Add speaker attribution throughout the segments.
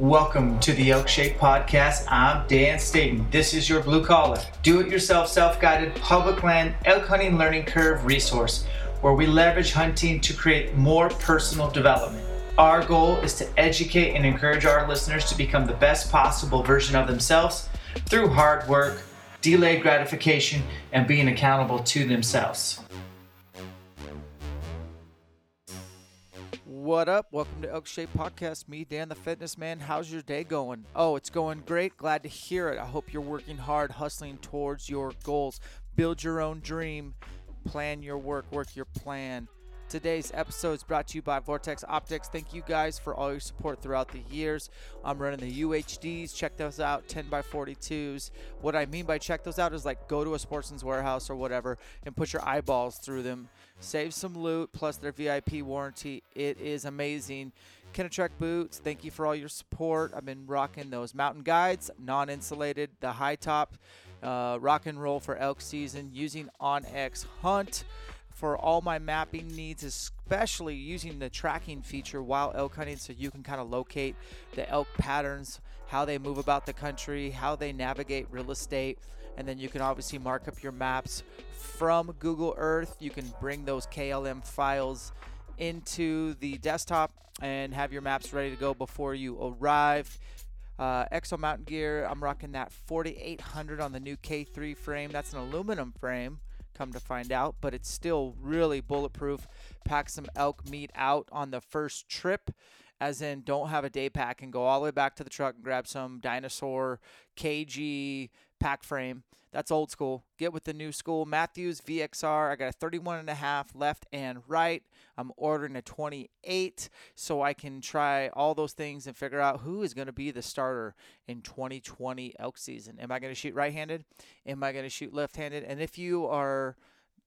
Speaker 1: Welcome to the Elk Shape Podcast. I'm Dan Staton. This is your blue collar, do it yourself, self guided public land elk hunting learning curve resource where we leverage hunting to create more personal development. Our goal is to educate and encourage our listeners to become the best possible version of themselves through hard work, delayed gratification, and being accountable to themselves. What up? Welcome to Elk Shape Podcast. Me, Dan the Fitness Man. How's your day going? Oh, it's going great. Glad to hear it. I hope you're working hard, hustling towards your goals. Build your own dream, plan your work, work your plan. Today's episode is brought to you by Vortex Optics. Thank you guys for all your support throughout the years. I'm running the UHDs. Check those out, 10 by 42s. What I mean by check those out is like go to a Sportsman's Warehouse or whatever and put your eyeballs through them. Save some loot plus their VIP warranty. It is amazing. Kenetrek boots, thank you for all your support. I've been rocking those mountain guides, non insulated, the high top, uh, rock and roll for elk season using OnX Hunt for all my mapping needs, especially using the tracking feature while elk hunting so you can kind of locate the elk patterns, how they move about the country, how they navigate real estate. And then you can obviously mark up your maps from Google Earth. You can bring those KLM files into the desktop and have your maps ready to go before you arrive. Uh, Exo Mountain Gear, I'm rocking that 4800 on the new K3 frame. That's an aluminum frame come to find out, but it's still really bulletproof. Pack some elk meat out on the first trip, as in don't have a day pack and go all the way back to the truck and grab some dinosaur KG pack frame. That's old school. Get with the new school. Mathews VXR. I got a 31 and a half left and right. I'm ordering a 28 so I can try all those things and figure out who is going to be the starter in 2020 elk season. Am I going to shoot right-handed? Am I going to shoot left-handed? And if you are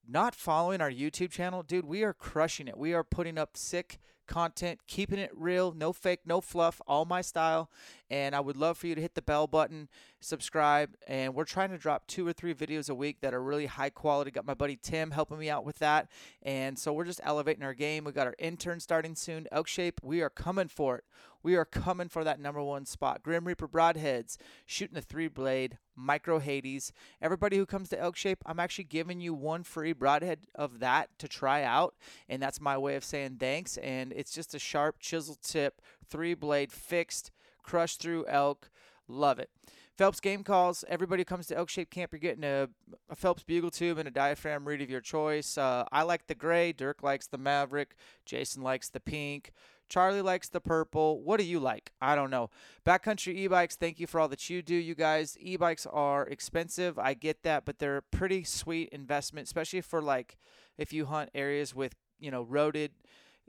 Speaker 1: not following our YouTube channel, dude, we are crushing it. We are putting up sick content, keeping it real, no fake, no fluff, all my style. And I would love for you to hit the bell button, subscribe, and we're trying to drop two or three videos a week that are really high quality. Got my buddy Tim helping me out with that. And so we're just elevating our game. We got our intern starting soon. Elk Shape, we are coming for it. We are coming for that number one spot. Grim Reaper Broadheads, shooting the three blade, Micro Hades. Everybody who comes to Elk Shape, I'm actually giving you one free broadhead of that to try out. And that's my way of saying thanks. And it's just a sharp chisel tip, three blade fixed crush through elk. Love it. Phelps game calls. Everybody comes to Elk Shape Camp, you're getting a, a, Phelps bugle tube and a diaphragm reed of your choice. Uh, I like the gray. Dirk likes the Maverick. Jason likes the pink. Charlie likes the purple. What do you like? I don't know. Backcountry e-bikes, thank you for all that you do, you guys. E-bikes are expensive. I get that, but they're a pretty sweet investment, especially for like if you hunt areas with, you know, roaded –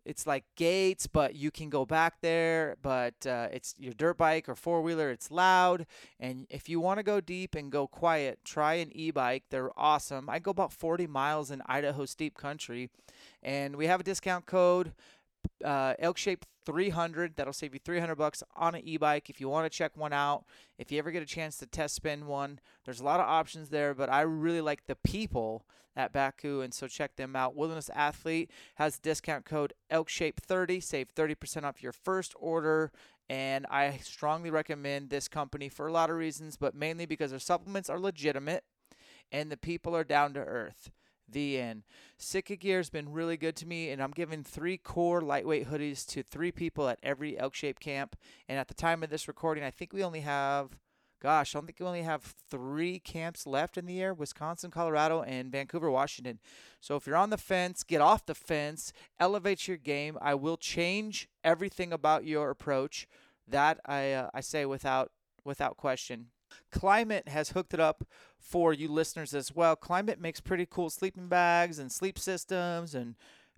Speaker 1: it's like gates, but you can go back there. But uh, it's your dirt bike or four wheeler. It's loud, and if you want to go deep and go quiet, try an e-bike. They're awesome. I go about 40 miles in Idaho steep country, and we have a discount code. Uh, elk shape 300 that'll save you 300 bucks on an e-bike if you want to check one out if you ever get a chance to test spin one there's a lot of options there but i really like the people at Bakcou, and so check them out. Wilderness Athlete has discount code ElkShape30, save 30% off your first order. And I strongly recommend this company for a lot of reasons, but mainly because their supplements are legitimate and the people are down to earth. The end. Sitka Gear has been really good to me, and I'm giving three core lightweight hoodies to three people at every elk shape camp. And at the time of this recording, I think we only have gosh, I don't think we only have three camps left in the year Wisconsin, Colorado, and Vancouver, Washington. So if you're on the fence, get off the fence, elevate your game. I will change everything about your approach. That I, uh, I say without, without question. Klymit has hooked it up for you listeners as well. Klymit makes pretty cool sleeping bags and sleep systems and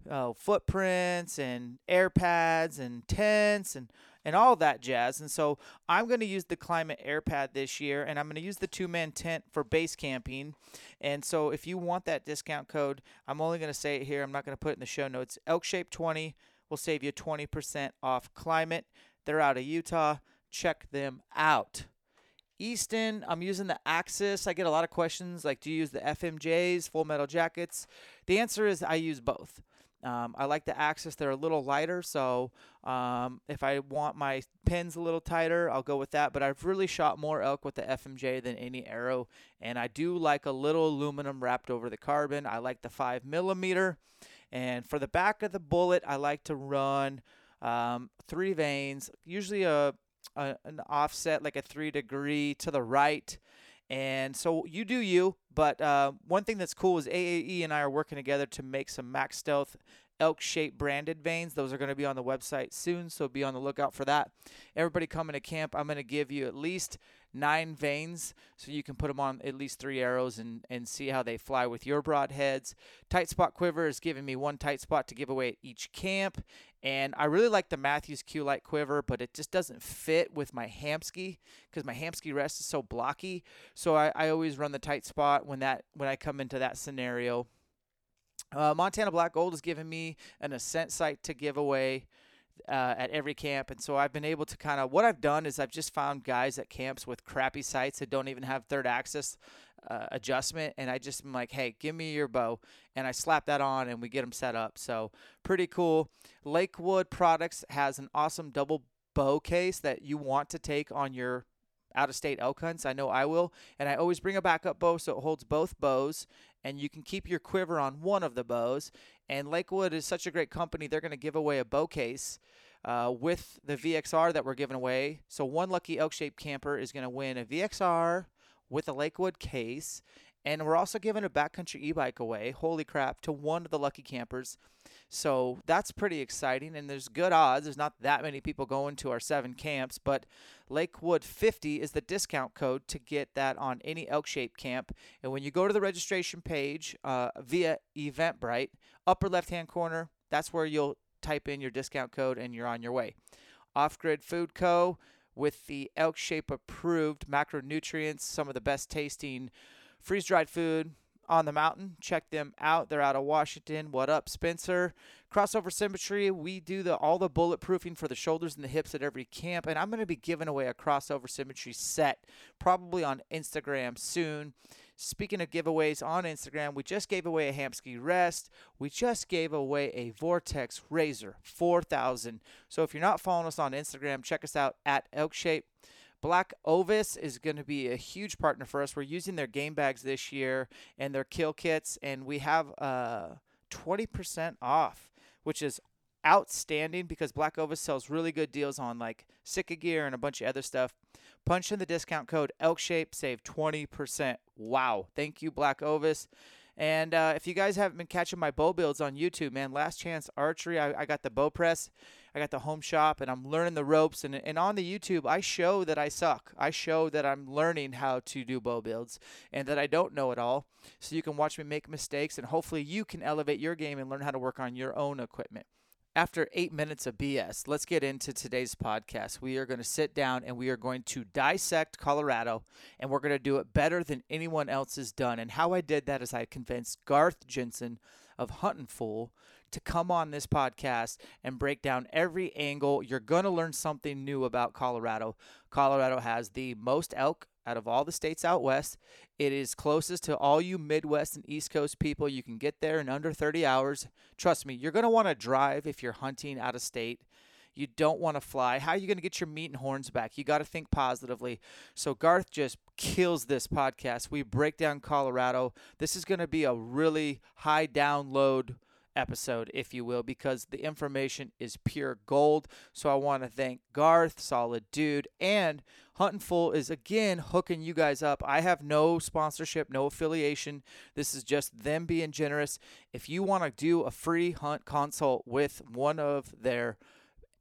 Speaker 1: uh, footprints and air pads and tents and and all that jazz. And so I'm going to use the Klymit AirPad this year, and I'm going to use the two man tent for base camping. And so if you want that discount code, I'm only going to say it here. I'm not going to put it in the show notes. Elk Shape 20 will save you 20% off Klymit. They're out of Utah. Check them out. Easton, I'm using the Axis. I get a lot of questions like, do you use the FMJs, full metal jackets? The answer is I use both. Um, I like the Axis; they're a little lighter, so um, if I want my pins a little tighter, I'll go with that. But I've really shot more elk with the FMJ than any arrow, and I do like a little aluminum wrapped over the carbon. I like the five millimeter, and for the back of the bullet, I like to run um, three vanes, usually a, a an offset like a three degree to the right. And so you do you, but uh, one thing that's cool is AAE and I are working together to make some Max Stealth elk shaped branded vanes. Those are going to be on the website soon, so be on the lookout for that. Everybody coming to camp, I'm going to give you at least nine vanes so you can put them on at least three arrows and, and see how they fly with your broadheads. Tight spot quiver is giving me one tight spot to give away at each camp. And I really like the Mathews Q Light quiver, but it just doesn't fit with my Hamskea because my Hamskea rest is so blocky. So I, I always run the tight spot when that when I come into that scenario. Uh, Montana Black Gold has given me an ascent sight to give away uh, at every camp. And so I've been able to kind of, what I've done is I've just found guys at camps with crappy sights that don't even have third axis uh, adjustment. And I just am like, hey, give me your bow. And I slap that on and we get them set up. So pretty cool. Lakewood Products has an awesome double bow case that you want to take on your out of state elk hunts. I know I will. And I always bring a backup bow so it holds both bows and you can keep your quiver on one of the bows. And Lakewood is such a great company, they're going to give away a bow case uh, with the VXR that we're giving away. So one lucky elk shaped camper is going to win a VXR with a Lakewood case. And we're also giving a backcountry e bike away, holy crap, to one of the lucky campers. So that's pretty exciting. And there's good odds. There's not that many people going to our seven camps, but Lakewood 50 is the discount code to get that on any elk shape camp. And when you go to the registration page uh, via Eventbrite, upper left hand corner, that's where you'll type in your discount code and you're on your way. Off Grid Food Co. with the Elk Shape approved macronutrients, some of the best tasting freeze dried food on the mountain. Check them out. They're out of Washington. What up, Spencer? Crossover Symmetry, we do the all the bulletproofing for the shoulders and the hips at every camp, and I'm going to be giving away a Crossover Symmetry set probably on Instagram soon. Speaking of giveaways on Instagram, we just gave away a Hamskea Rest. We just gave away a Vortex Razor 4000. So if you're not following us on Instagram, check us out at Elkshape. Black Ovis is going to be a huge partner for us. We're using their game bags this year and their kill kits, and we have uh, 20% off, which is outstanding because Black Ovis sells really good deals on like Sitka gear and a bunch of other stuff. Punch in the discount code ElkShape, save 20%. Wow. Thank you, Black Ovis. And uh, if you guys haven't been catching my bow builds on YouTube, man, Last Chance Archery, I, I got the bow press, I got the home shop, and I'm learning the ropes. And, and on the YouTube, I show that I suck. I show that I'm learning how to do bow builds and that I don't know it all. So you can watch me make mistakes, and hopefully you can elevate your game and learn how to work on your own equipment. After eight minutes of BS, let's get into today's podcast. We are going to sit down and we are going to dissect Colorado, and we're going to do it better than anyone else has done. And how I did that is I convinced Garth Jensen of Hunting Fool to come on this podcast and break down every angle. You're going to learn something new about Colorado. Colorado has the most elk out of all the states out west. It is closest to all you Midwest and East Coast people. You can get there in under 30 hours. Trust me, you're going to want to drive if you're hunting out of state. You don't want to fly. How are you going to get your meat and horns back? You got to think positively. So Garth just kills this podcast. We break down Colorado. This is going to be a really high download episode, if you will, because the information is pure gold. So I want to thank Garth, solid dude, and Hunting Fool is again hooking you guys up. I have no sponsorship, no affiliation. This is just them being generous. If you want to do a free hunt consult with one of their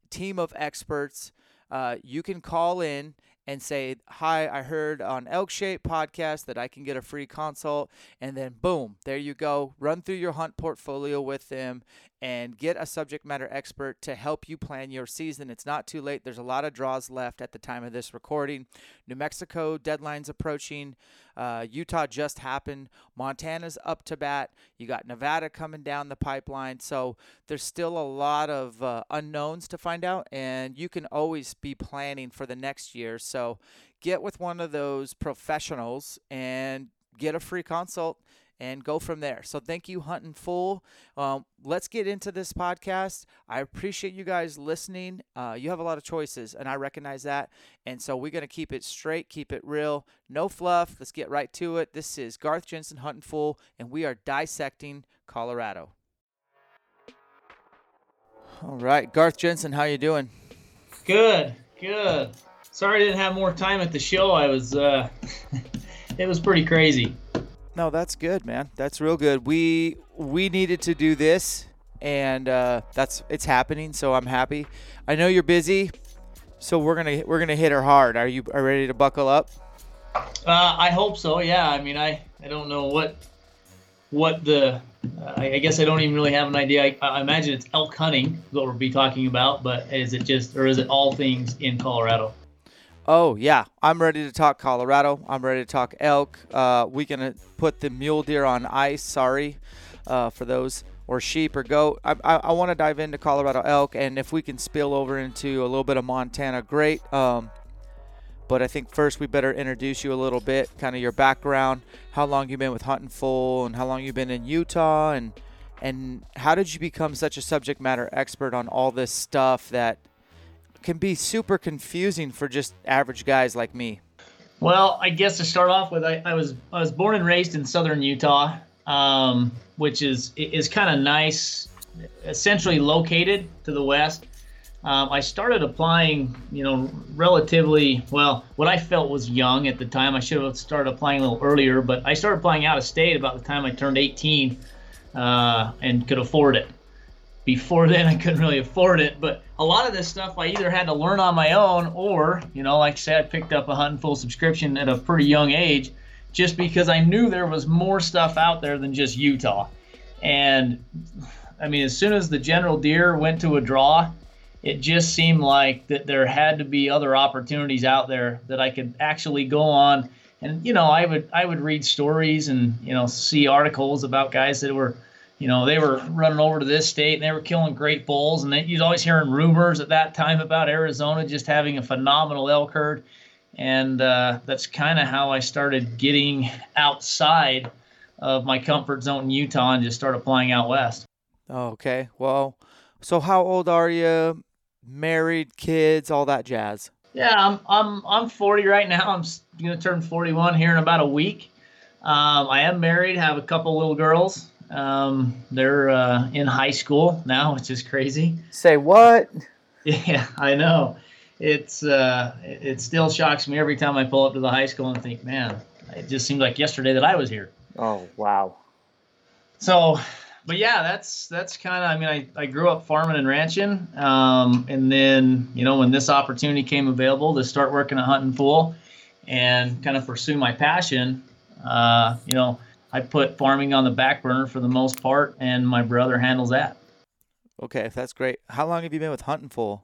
Speaker 1: team of experts, uh, you can call in and say, Hi, I heard on Elk Shape podcast that I can get a free consult. And then, boom, there you go. Run through your hunt portfolio with them and get a subject matter expert to help you plan your season. It's not too late. There's a lot of draws left at the time of this recording. New Mexico deadline's approaching. Uh, Utah just happened. Montana's up to bat. You got Nevada coming down the pipeline. So there's still a lot of uh, unknowns to find out, and you can always be planning for the next year. So get with one of those professionals and get a free consult and go from there. So thank you, Hunting Fool. Um, let's get into this podcast. I appreciate you guys listening. Uh, you have a lot of choices, and I recognize that. And so we're going to keep it straight, keep it real, no fluff. Let's get right to it. This is Garth Jensen Hunting Fool, and we are dissecting Colorado. All right, Garth Jensen, how you doing?
Speaker 2: Good, good. Sorry I didn't have more time at the show. I was, uh, it was pretty crazy.
Speaker 1: No, that's good, man. That's real good. We we needed to do this, and uh, that's it's happening. So I'm happy. I know you're busy, so we're gonna we're gonna hit her hard. Are you are ready to buckle up?
Speaker 2: Uh, I hope so. Yeah. I mean, I I don't know what what the uh, I guess I don't even really have an idea. I, I imagine it's elk hunting what we'll be talking about, but is it just or is it all things in Colorado?
Speaker 1: Oh yeah, I'm ready to talk Colorado. I'm ready to talk elk. Uh, we gonna put the mule deer on ice. Sorry uh, for those or sheep or goat. I, I, I want to dive into Colorado elk, and if we can spill over into a little bit of Montana, great. Um, but I think first we better introduce you a little bit, kind of your background, how long you've been with Hunting Fool, and how long you've been in Utah, and and how did you become such a subject matter expert on all this stuff that can be super confusing for just average guys like me.
Speaker 2: Well, I guess to start off with, I, I was I was born and raised in southern Utah, um, which is is kind of nice, essentially located to the west. Um, I started applying, you know, relatively well. What I felt was young at the time. I should have started applying a little earlier, but I started applying out of state about the time I turned 18 uh, and could afford it before then I couldn't really afford it. But a lot of this stuff I either had to learn on my own or, you know, like I said, I picked up a Hunting Fool subscription at a pretty young age just because I knew there was more stuff out there than just Utah. And I mean, as soon as the general deer went to a draw, it just seemed like that there had to be other opportunities out there that I could actually go on. And you know, I would I would read stories and you know see articles about guys that were you know, they were running over to this state and they were killing great bulls. And they, you'd always hearing rumors at that time about Arizona just having a phenomenal elk herd. And uh, that's kind of how I started getting outside of my comfort zone in Utah and just started applying out west.
Speaker 1: Okay. Well, so how old are you? Married, kids, all that jazz?
Speaker 2: Yeah, I'm I'm I'm 40 right now. I'm going to turn 41 here in about a week. Um, I am married, have a couple little girls. Um, they're uh, in high school now, which is crazy.
Speaker 1: Say what?
Speaker 2: Yeah, I know. It's uh, it still shocks me every time I pull up to the high school and think, man, it just seemed like yesterday that I was here.
Speaker 1: Oh wow.
Speaker 2: So, but yeah, that's that's kind of. I mean, I, I grew up farming and ranching, um, and then you know when this opportunity came available to start working at Hunting Fool, and kind of pursue my passion, uh, you know I put farming on the back burner for the most part, and my brother handles that.
Speaker 1: Okay, that's great. How long have you been with Hunting Fool?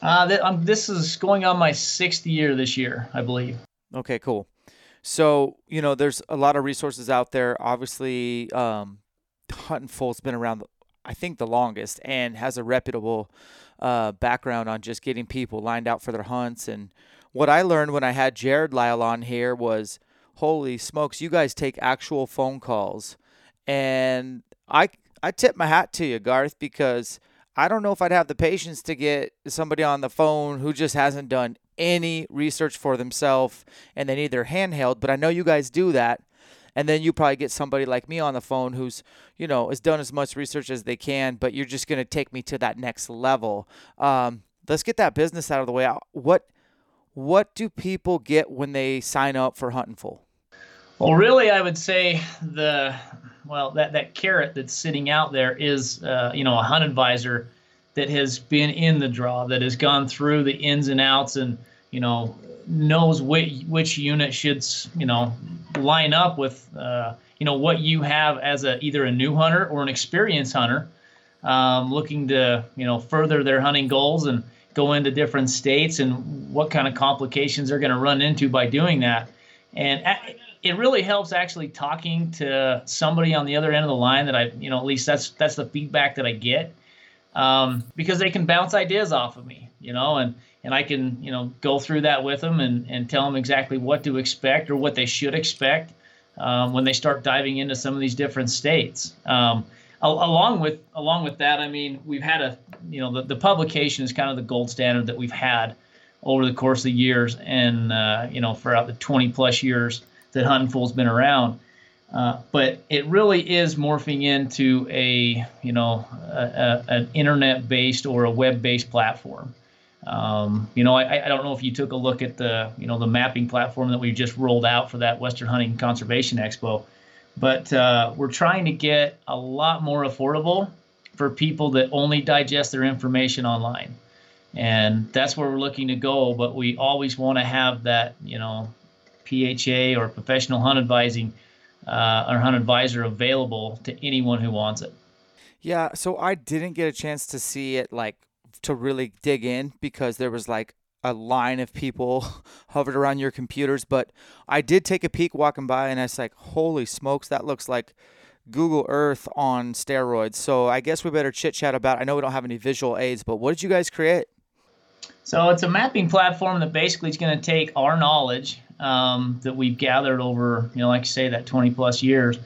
Speaker 2: Uh, th- um, this is going on my sixth year this year, I believe.
Speaker 1: Okay, cool. So you know, there's a lot of resources out there. Obviously, um, Hunting Fool's been around, I think, the longest, and has a reputable uh, background on just getting people lined out for their hunts. And what I learned when I had Jared Lyle on here was holy smokes, you guys take actual phone calls. And I I tip my hat to you, Garth, because I don't know if I'd have the patience to get somebody on the phone who just hasn't done any research for themselves and they need their handheld, but I know you guys do that. And then you probably get somebody like me on the phone who's, you know, has done as much research as they can, but you're just going to take me to that next level. Um, let's get that business out of the way. What what do people get when they sign up for Huntin' Fool?
Speaker 2: Well, really, I would say the well that that carrot that's sitting out there is uh, you know a hunt advisor that has been in the draw, that has gone through the ins and outs, and you know knows which which unit should you know line up with uh, you know what you have as a either a new hunter or an experienced hunter um, looking to you know further their hunting goals and go into different states and what kind of complications they're going to run into by doing that. And it really helps actually talking to somebody on the other end of the line that I, you know, at least that's that's the feedback that I get um, because they can bounce ideas off of me, you know, and and I can, you know, go through that with them and and tell them exactly what to expect or what they should expect um, when they start diving into some of these different states. Um, along with along with that, I mean, we've had a you know the, the publication is kind of the gold standard that we've had over the course of the years, and uh, you know throughout the 20 plus years that Huntin' Fool's been around. Uh, but it really is morphing into a you know a, a, an internet-based or a web-based platform. Um, you know, I, I don't know if you took a look at the you know the mapping platform that we just rolled out for that Western Hunting Conservation Expo but uh, we're trying to get a lot more affordable for people that only digest their information online and that's where we're looking to go but we always want to have that you know pha or professional hunt advising uh, or hunt advisor available to anyone who wants it
Speaker 1: yeah so i didn't get a chance to see it like to really dig in because there was like a line of people hovered around your computers, but I did take a peek walking by and I was like, holy smokes, that looks like Google Earth on steroids. So I guess we better chit chat about. I know we don't have any visual aids, but what did you guys create?
Speaker 2: So it's a mapping platform that basically is going to take our knowledge um, that we've gathered over, you know, like I say, that 20 plus years,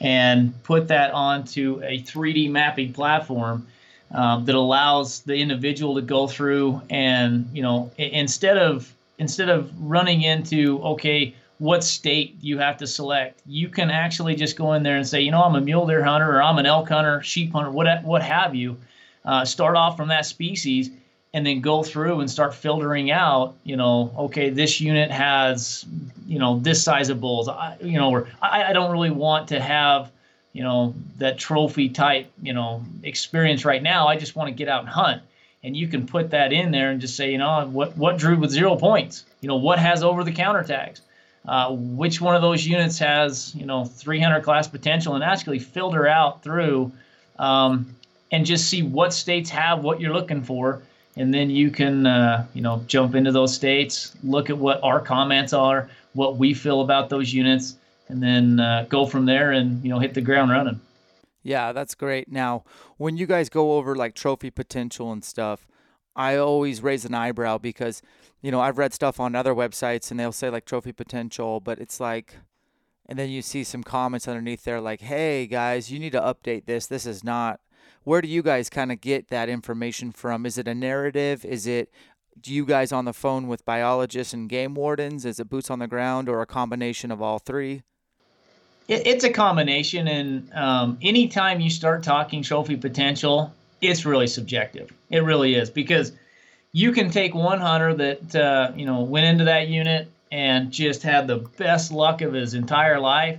Speaker 2: and put that onto a 3D mapping platform um, that allows the individual to go through and you know instead of instead of running into okay what state you have to select you can actually just go in there and say you know i'm a mule deer hunter or i'm an elk hunter sheep hunter what, what have you. Uh, start off from that species and then go through and start filtering out you know okay this unit has you know this size of bulls I, you know or I, I don't really want to have you know that trophy type you know experience right now. I just want to get out and hunt. And you can put that in there and just say you know what what drew with zero points? You know what has over the counter tags? Uh, which one of those units has you know 300 class potential? And actually filter out through um, and just see what states have what you're looking for and then you can uh, you know jump into those states look at what our comments are what we feel about those units and then uh, go from there and you know hit the ground running.
Speaker 1: Yeah, that's great. Now, when you guys go over like trophy potential and stuff, I always raise an eyebrow because you know I've read stuff on other websites and they'll say like trophy potential, but it's like, and then you see some comments underneath there like, "Hey guys, you need to update this. This is not." Where do you guys kind of get that information from? Is it a narrative? Is it do you guys on the phone with biologists and game wardens? Is it boots on the ground or a combination of all three?
Speaker 2: it, it's a combination, and um, anytime you start talking trophy potential, it's really subjective. It really is because you can take one hunter that uh, you know went into that unit and just had the best luck of his entire life,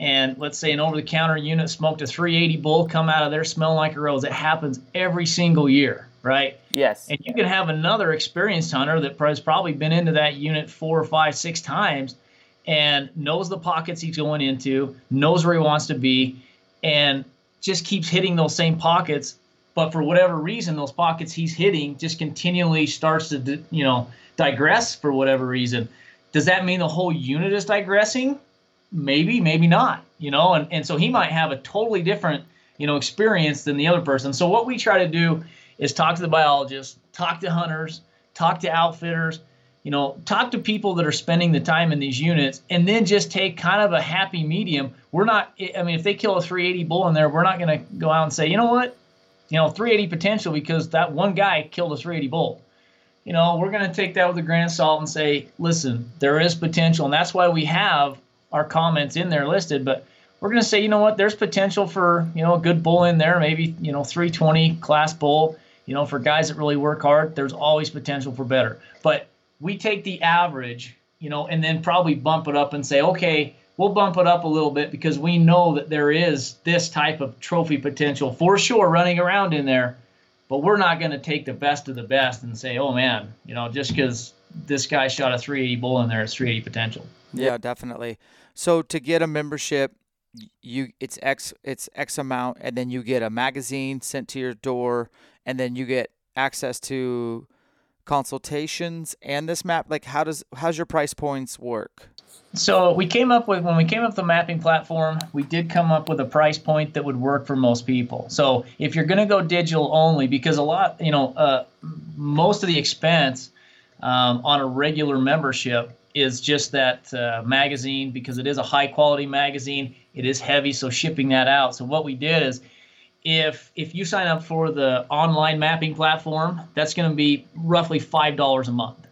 Speaker 2: and let's say an over-the-counter unit smoked a 380 bull, come out of there smelling like a rose. It happens every single year, right?
Speaker 1: Yes.
Speaker 2: And you can have another experienced hunter that has probably been into that unit four or five, six times and knows the pockets he's going into, knows where he wants to be, and just keeps hitting those same pockets. But for whatever reason, those pockets he's hitting just continually starts to, you know, digress for whatever reason. Does that mean the whole unit is digressing? Maybe, maybe not. You know, and, and so he might have a totally different, you know, experience than the other person. So what we try to do is talk to the biologists, talk to hunters, talk to outfitters, you know, talk to people that are spending the time in these units and then just take kind of a happy medium. We're not, I mean, if they kill a 380 bull in there, we're not going to go out and say, you know what, you know 380 potential because that one guy killed a 380 bull you know we're going to take that with a grain of salt and say listen there is potential and that's why we have our comments in there listed but we're going to say you know what there's potential for you know a good bull in there maybe you know 320 class bull you know for guys that really work hard there's always potential for better but we take the average you know and then probably bump it up and say okay we'll bump it up a little bit because we know that there is this type of trophy potential for sure running around in there. But we're not going to take the best of the best and say, oh man, you know, just because this guy shot a 380 bull in there, it's 380 potential.
Speaker 1: Yeah, definitely. So to get a membership, you it's x it's x amount, and then you get a magazine sent to your door, and then you get access to consultations and this map. Like, how does how's your price points work?
Speaker 2: So we came up with when we came up with the mapping platform, we did come up with a price point that would work for most people. So if you're going to go digital only, because a lot, you know, uh, most of the expense um, on a regular membership is just that uh, magazine because it is a high quality magazine. It is heavy, so shipping that out. So what we did is if if you sign up for the online mapping platform, that's going to be roughly five dollars a month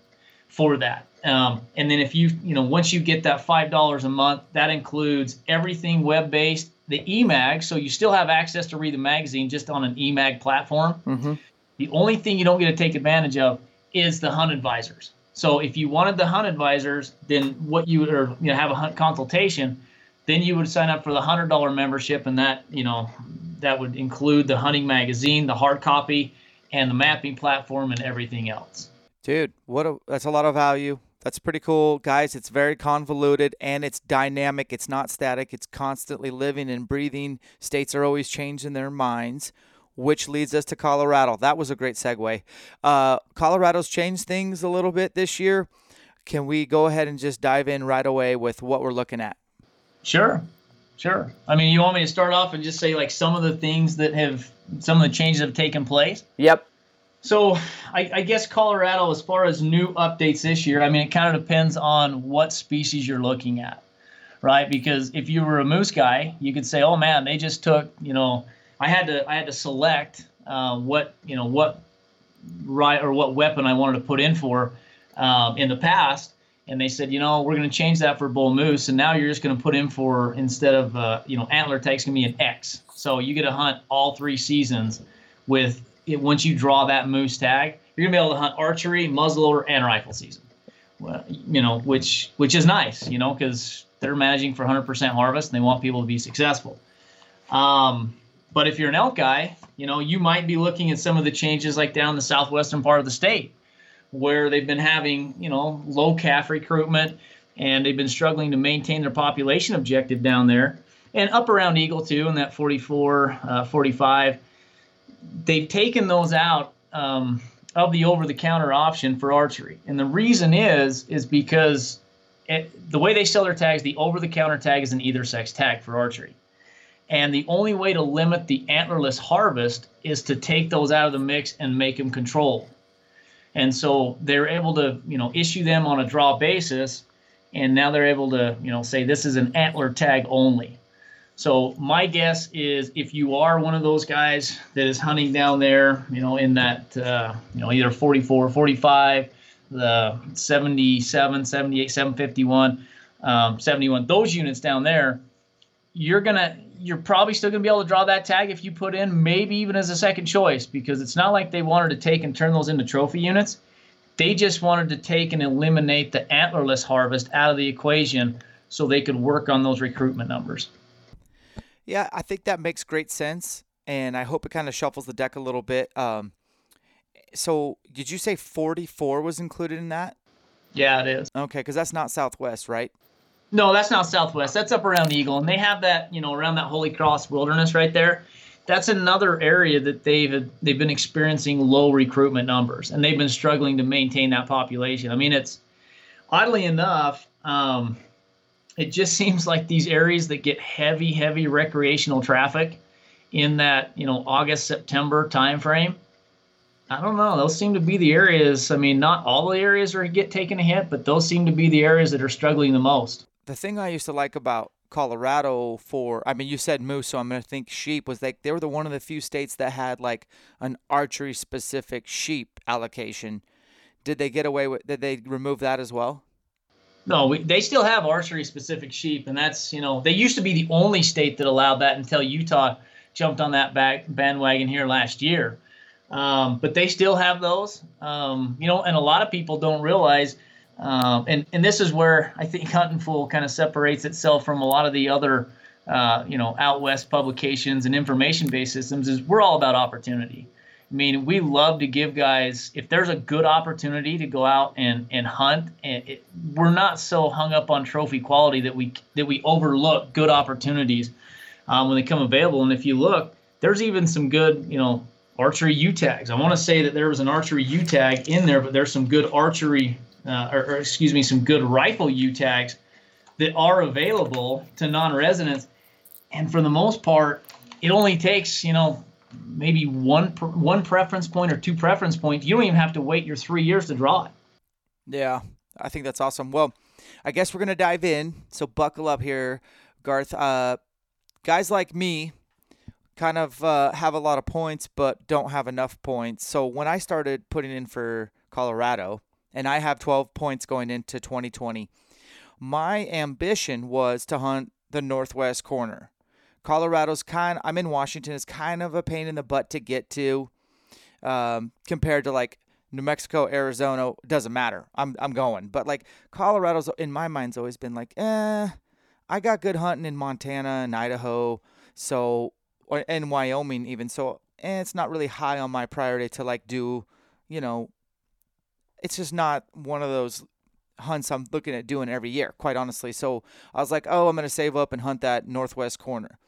Speaker 2: for that. Um, and then if you you know once you get that five dollars a month, that includes everything web based, the eMag, so you still have access to read the magazine just on an eMag platform. Mm-hmm. The only thing you don't get to take advantage of is the hunt advisors. So if you wanted the hunt advisors, then what you would or you know have a hunt consultation, then you would sign up for the hundred dollar membership, and that you know that would include the hunting magazine, the hard copy, and the mapping platform, and everything else.
Speaker 1: Dude, what a, that's a lot of value. That's pretty cool, guys. It's very convoluted and it's dynamic. It's not static. It's constantly living and breathing. States are always changing their minds, which leads us to Colorado. That was a great segue. Uh, Colorado's changed things a little bit this year. Can we go ahead and just dive in right away with what we're looking at?
Speaker 2: Sure. Sure. I mean, you want me to start off and just say like some of the things that have some of the changes have taken place?
Speaker 1: Yep.
Speaker 2: So I, I, guess Colorado, as far as new updates this year, I mean, it kind of depends on what species you're looking at, right? Because if you were a moose guy, you could say, oh man, they just took, you know, I had to I had to select uh, what you know what right or what weapon I wanted to put in for um, in the past, and they said, you know, we're going to change that for bull moose, and now you're just going to put in for instead of uh, you know antler tag's going to be an X, so you get to hunt all three seasons with it, once you draw that moose tag, you're gonna be able to hunt archery, muzzleloader, and rifle season. Well, you know, which which is nice, you know, because they're managing for 100% harvest and they want people to be successful. Um, but if you're an elk guy, you know, you might be looking at some of the changes like down the southwestern part of the state, where they've been having, you know, low calf recruitment and they've been struggling to maintain their population objective down there. And up around Eagle too, in that 44, uh, 45 they've taken those out um, of the over-the-counter option for archery, and the reason is is because it, the way they sell their tags, the over-the-counter tag is an either sex tag for archery, and the only way to limit the antlerless harvest is to take those out of the mix and make them controlled. And so they're able to, you know, issue them on a draw basis, and now they're able to, you know, say this is an antler tag only. So my guess is if you are one of those guys that is hunting down there, you know, in that, uh, you know, either 44, 45, the 77, 78, 751, um, 71, those units down there, you're gonna, you're probably still gonna be able to draw that tag if you put in maybe even as a second choice because it's not like they wanted to take and turn those into trophy units. They just wanted to take and eliminate the antlerless harvest out of the equation so they could work on those recruitment numbers.
Speaker 1: Yeah, I think that makes great sense, and I hope it kind of shuffles the deck a little bit. Um, so, did you say 44 was included in that?
Speaker 2: Yeah, it is.
Speaker 1: Okay, because that's not Southwest, right?
Speaker 2: No, that's not Southwest. That's up around Eagle, and they have that, you know, around that Holy Cross Wilderness right there. That's another area that they've they've been experiencing low recruitment numbers, and they've been struggling to maintain that population. I mean, it's oddly enough, um, it just seems like these areas that get heavy, heavy recreational traffic in that you know August September timeframe. I don't know. Those seem to be the areas. I mean, not all the areas are get taken a hit, but those seem to be the areas that are struggling the most.
Speaker 1: The thing I used to like about Colorado for I mean you said moose so I'm going to think sheep was like they were the one of the few states that had like an archery specific sheep allocation. Did they get away with did they remove that as well?
Speaker 2: No, we, they still have archery specific sheep and that's, you know, they used to be the only state that allowed that until Utah jumped on that back bandwagon here last year. Um, but they still have those. Um, you know, and a lot of people don't realize um, and and this is where I think Hunting Fool kind of separates itself from a lot of the other, uh, you know, out west publications and information-based systems. Is we're all about opportunity. I mean, we love to give guys if there's a good opportunity to go out and and hunt, and it, we're not so hung up on trophy quality that we that we overlook good opportunities um, when they come available. And if you look, there's even some good, you know, archery ewe tags. I want to say that there was an archery ewe tag in there, but there's some good archery uh, or, or, excuse me, some good rifle ewe tags that are available to non-residents. And for the most part, it only takes you know maybe one one preference point or two preference points. You don't even have to wait your three years to draw it.
Speaker 1: Yeah, I think that's awesome. Well, I guess we're gonna dive in. So buckle up here, Garth. Uh, guys like me kind of uh, have a lot of points, but don't have enough points. So when I started putting in for Colorado, and I have 12 points going into 2020. My ambition was to hunt the northwest corner. Colorado's kind. I'm in Washington. It's kind of a pain in the butt to get to, um, compared to like New Mexico, Arizona. Doesn't matter. I'm I'm going. But like Colorado's in my mind's always been like, eh. I got good hunting in Montana and Idaho, so or in Wyoming even. So eh, it's not really high on my priority to like do, you know, it's just not one of those hunts I'm looking at doing every year, quite honestly. So I was like, oh, I'm going to save up and hunt that northwest corner.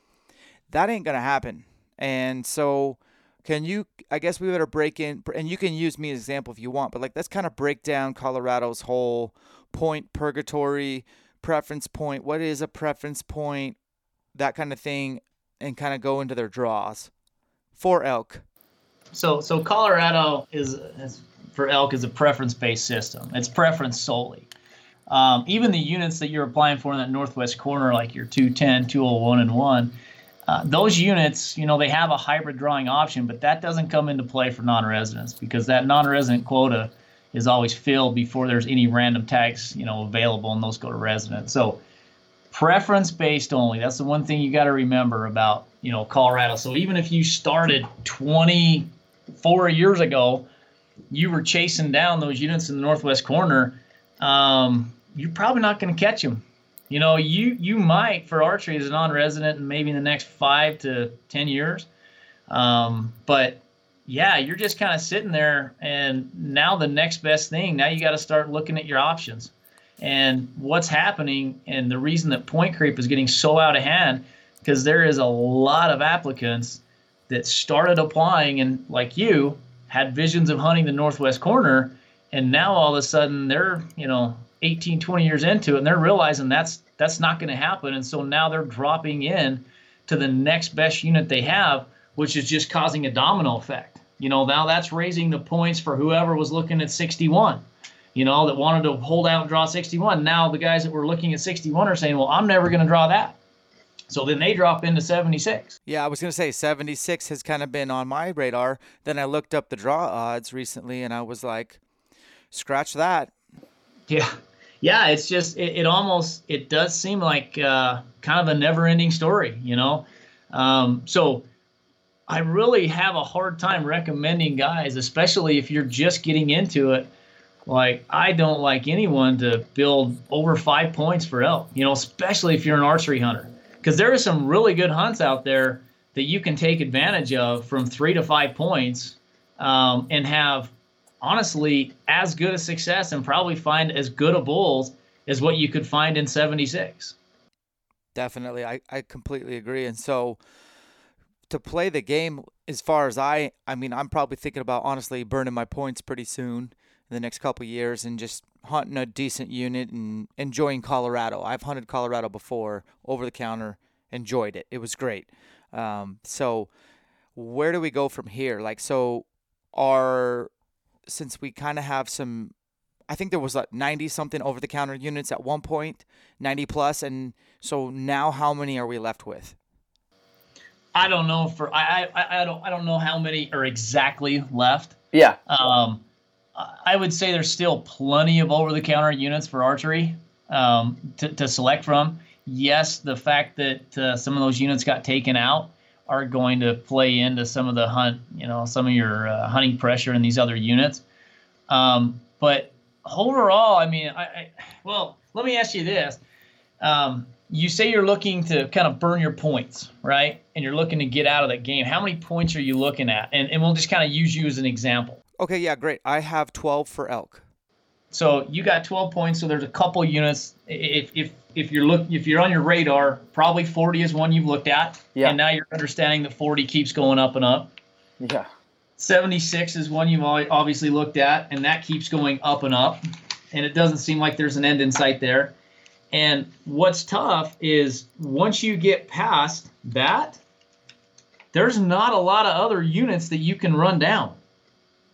Speaker 1: That ain't going to happen. And so, can you, I guess we better break in, and you can use me as an example if you want, but like, let's kind of break down Colorado's whole point purgatory, preference point. What is a preference point? That kind of thing, and kind of go into their draws for elk.
Speaker 2: So, so Colorado is, is for elk is a preference based system. It's preference solely. Um, even the units that you're applying for in that northwest corner, like your 210, 201, and 1, uh, those units, you know, they have a hybrid drawing option, but that doesn't come into play for non residents because that non resident quota is always filled before there's any random tags, you know, available, and those go to residents. So, preference based only. That's the one thing you got to remember about, you know, Colorado. So, even if you started 24 years ago, you were chasing down those units in the northwest corner, um, you're probably not going to catch them. You know, you you might for archery as a non-resident, and maybe in the next five to ten years. Um, but yeah, you're just kind of sitting there, and now the next best thing. Now you got to start looking at your options, and what's happening, and the reason that point creep is getting so out of hand, because there is a lot of applicants that started applying, and like you, had visions of hunting the northwest corner and now all of a sudden they're you know 18 20 years into it and they're realizing that's that's not going to happen and so now they're dropping in to the next best unit they have which is just causing a domino effect. You know now that's raising the points for whoever was looking at 61 you know that wanted to hold out and draw 61 now the guys that were looking at 61 are saying well i'm never going to draw that so then they drop into 76.
Speaker 1: Yeah, I was going to say 76 has kind of been on my radar. Then I looked up the draw odds recently and I was like, scratch that.
Speaker 2: Yeah. Yeah, it's just, it, it almost, it does seem like uh, kind of a never ending story, you know? Um, so I really have a hard time recommending guys, especially if you're just getting into it. Like, I don't like anyone to build over five points for elk, you know, especially if you're an archery hunter because there are some really good hunts out there that you can take advantage of from three to five points um, and have honestly as good a success and probably find as good a bulls as what you could find in 76
Speaker 1: definitely. I, I completely agree. And so to play the game as far as i i mean i'm probably thinking about honestly burning my points pretty soon in the next couple years and just hunting a decent unit and enjoying Colorado. I've hunted Colorado before over the counter, enjoyed it. It was great. Um, so where do we go from here? Like, so are since we kind of have some I think there was like 90 something over the counter units at one point, 90 plus, and so now how many are we left with?
Speaker 2: I don't know for I I, I don't I don't know how many are exactly left.
Speaker 3: Yeah.
Speaker 2: Um, I would say there's still plenty of over the counter units for archery um, to, to select from. Yes, the fact that uh, some of those units got taken out are going to play into some of the hunt, you know, some of your uh, hunting pressure in these other units. Um, but overall, I mean, I, I, well, let me ask you this. Um, you say you're looking to kind of burn your points, right? And you're looking to get out of that game. How many points are you looking at? And, and we'll just kind of use you as an example.
Speaker 1: Okay, yeah, great. I have 12 for elk.
Speaker 2: So you got 12 points. So there's a couple units. If if if you're look if you're on your radar, probably 40 is one you've looked at.
Speaker 3: Yeah.
Speaker 2: And now you're understanding that 40 keeps going up and up.
Speaker 3: Yeah.
Speaker 2: 76 is one you've obviously looked at, and that keeps going up and up. And it doesn't seem like there's an end in sight there. And what's tough is once you get past that, there's not a lot of other units that you can run down.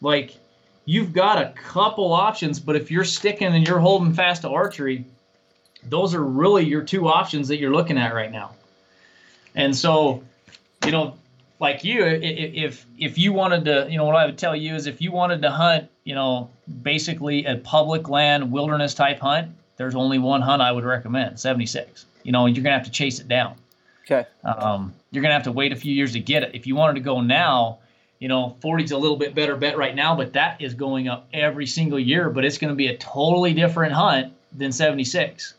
Speaker 2: Like you've got a couple options, but if you're sticking and you're holding fast to archery, those are really your two options that you're looking at right now. And so, you know, like you, if if you wanted to, you know, what I would tell you is if you wanted to hunt, you know, basically a public land wilderness type hunt, there's only one hunt I would recommend, 76. You know, you're gonna have to chase it down.
Speaker 3: Okay.
Speaker 2: Um, you're gonna have to wait a few years to get it. If you wanted to go now, you know, 40 is a little bit better bet right now, but that is going up every single year. But it's going to be a totally different hunt than 76.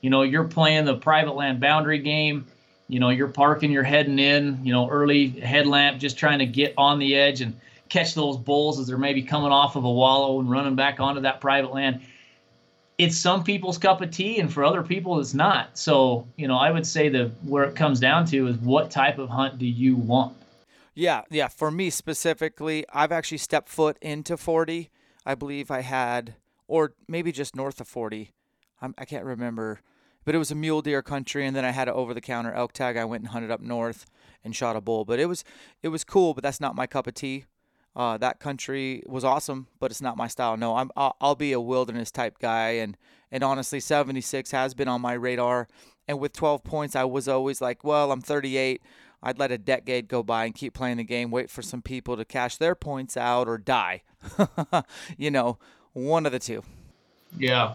Speaker 2: You know, you're playing the private land boundary game. You know, you're parking, you're heading in. You know, early headlamp, just trying to get on the edge and catch those bulls as they're maybe coming off of a wallow and running back onto that private land. It's some people's cup of tea, and for other people, it's not. So, you know, I would say that where it comes down to is what type of hunt do you want?
Speaker 1: Yeah, yeah. For me specifically, I've actually stepped foot into 40. I believe I had, or maybe just north of 40. I'm, I can't remember, but it was a mule deer country, and then I had an over-the-counter elk tag. I went and hunted up north and shot a bull, but it was it was cool. But that's not my cup of tea. Uh, that country was awesome, but it's not my style. No, I'm I'll, I'll be a wilderness type guy, and and honestly, 76 has been on my radar. And with 12 points, I was always like, well, I'm 38. I'd let a decade go by and keep playing the game, wait for some people to cash their points out or die. you know, one of the two.
Speaker 2: Yeah.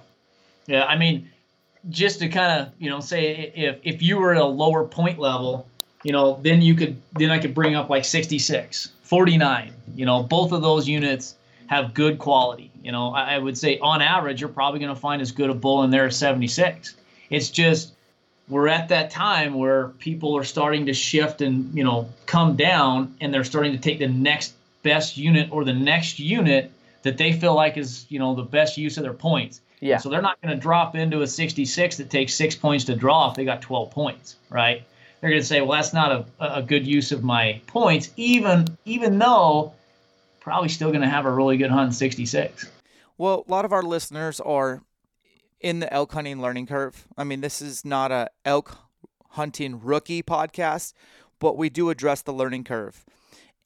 Speaker 2: Yeah. I mean, just to kind of, you know, say if, if you were at a lower point level, you know, then you could, then I could bring up like 66, 49. You know, both of those units have good quality. You know, I, I would say on average, you're probably going to find as good a bull in there as 76. It's just, we're at that time where people are starting to shift and you know come down and they're starting to take the next best unit or the next unit that they feel like is you know the best use of their points.
Speaker 3: Yeah.
Speaker 2: So they're not going to drop into a 66 that takes six points to draw if they got 12 points right? They're going to say well that's not a, a good use of my points even even though probably still going to have a really good hunt in 66
Speaker 1: well a lot of our listeners are in the elk hunting learning curve. I mean, this is not a elk hunting rookie podcast, but we do address the learning curve.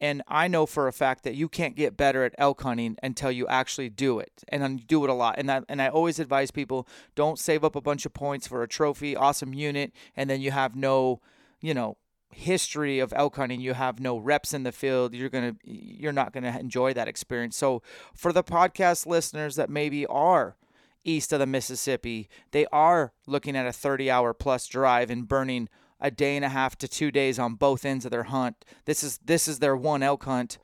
Speaker 1: And I know for a fact that you can't get better at elk hunting until you actually do it, and do it a lot. And I, and I always advise people don't save up a bunch of points for a trophy, awesome unit, and then you have no, you know, history of elk hunting. You have no reps in the field. You're gonna, you're not gonna enjoy that experience. So for the podcast listeners that maybe are east of the Mississippi, they are looking at a 30 hour plus drive and burning a day and a half to two days on both ends of their hunt. This is this is their one elk hunt.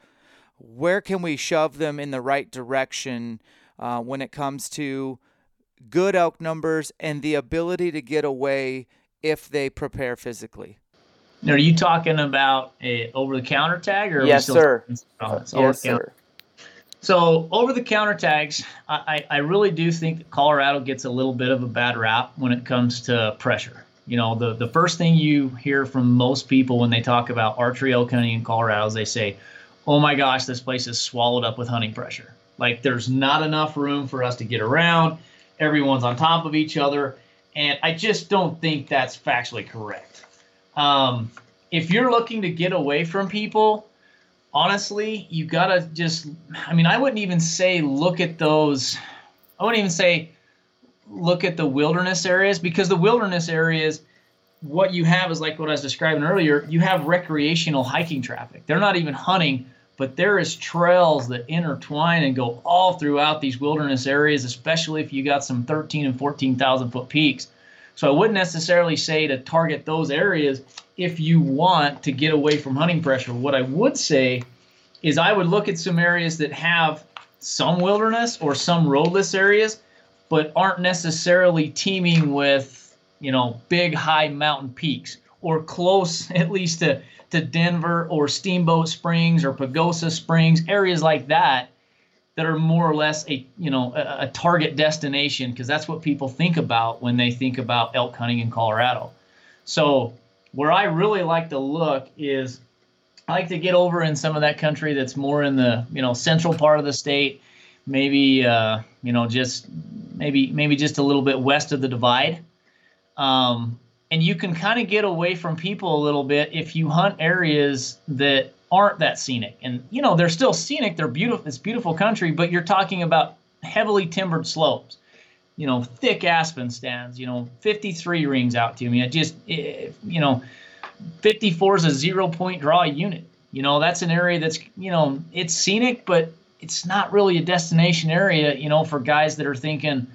Speaker 1: Where can we shove them in the right direction uh, when it comes to good elk numbers and the ability to get away if they prepare physically?
Speaker 2: Now, are you talking about a over the counter tag or
Speaker 3: yes, sir?
Speaker 2: Oh,
Speaker 3: yes, sir.
Speaker 2: So over the counter tags, I, I really do think that Colorado gets a little bit of a bad rap when it comes to pressure. You know, the, the first thing you hear from most people when they talk about archery elk hunting in Colorado is they say, oh my gosh, this place is swallowed up with hunting pressure. Like there's not enough room for us to get around. Everyone's on top of each other. And I just don't think that's factually correct. Um, if you're looking to get away from people, honestly, you gotta just. I mean, I wouldn't even say look at those I wouldn't even say look at the wilderness areas because the wilderness areas what you have is like what I was describing earlier. You have recreational hiking traffic. They're not even hunting, but there is trails that intertwine and go all throughout these wilderness areas, especially if you got some 13 and 14,000 foot peaks. So I wouldn't necessarily say to target those areas if you want to get away from hunting pressure. What I would say is I would look at some areas that have some wilderness or some roadless areas, but aren't necessarily teeming with you know, big high mountain peaks or close at least to, to Denver or Steamboat Springs or Pagosa Springs, areas like that that are more or less a you know a, a target destination because that's what people think about when they think about elk hunting in Colorado. So where I really like to look is I like to get over in some of that country that's more in the you know central part of the state, maybe uh, you know just maybe maybe just a little bit west of the divide um, and you can kind of get away from people a little bit if you hunt areas that aren't that scenic. And you know, they're still scenic, they're beautiful, it's beautiful country, but you're talking about heavily timbered slopes. You know, thick aspen stands, you know, 53 rings out to me. It just, it, you know, 54 is a zero point draw unit. You know, that's an area that's, you know, it's scenic, but it's not really a destination area, you know, for guys that are thinking,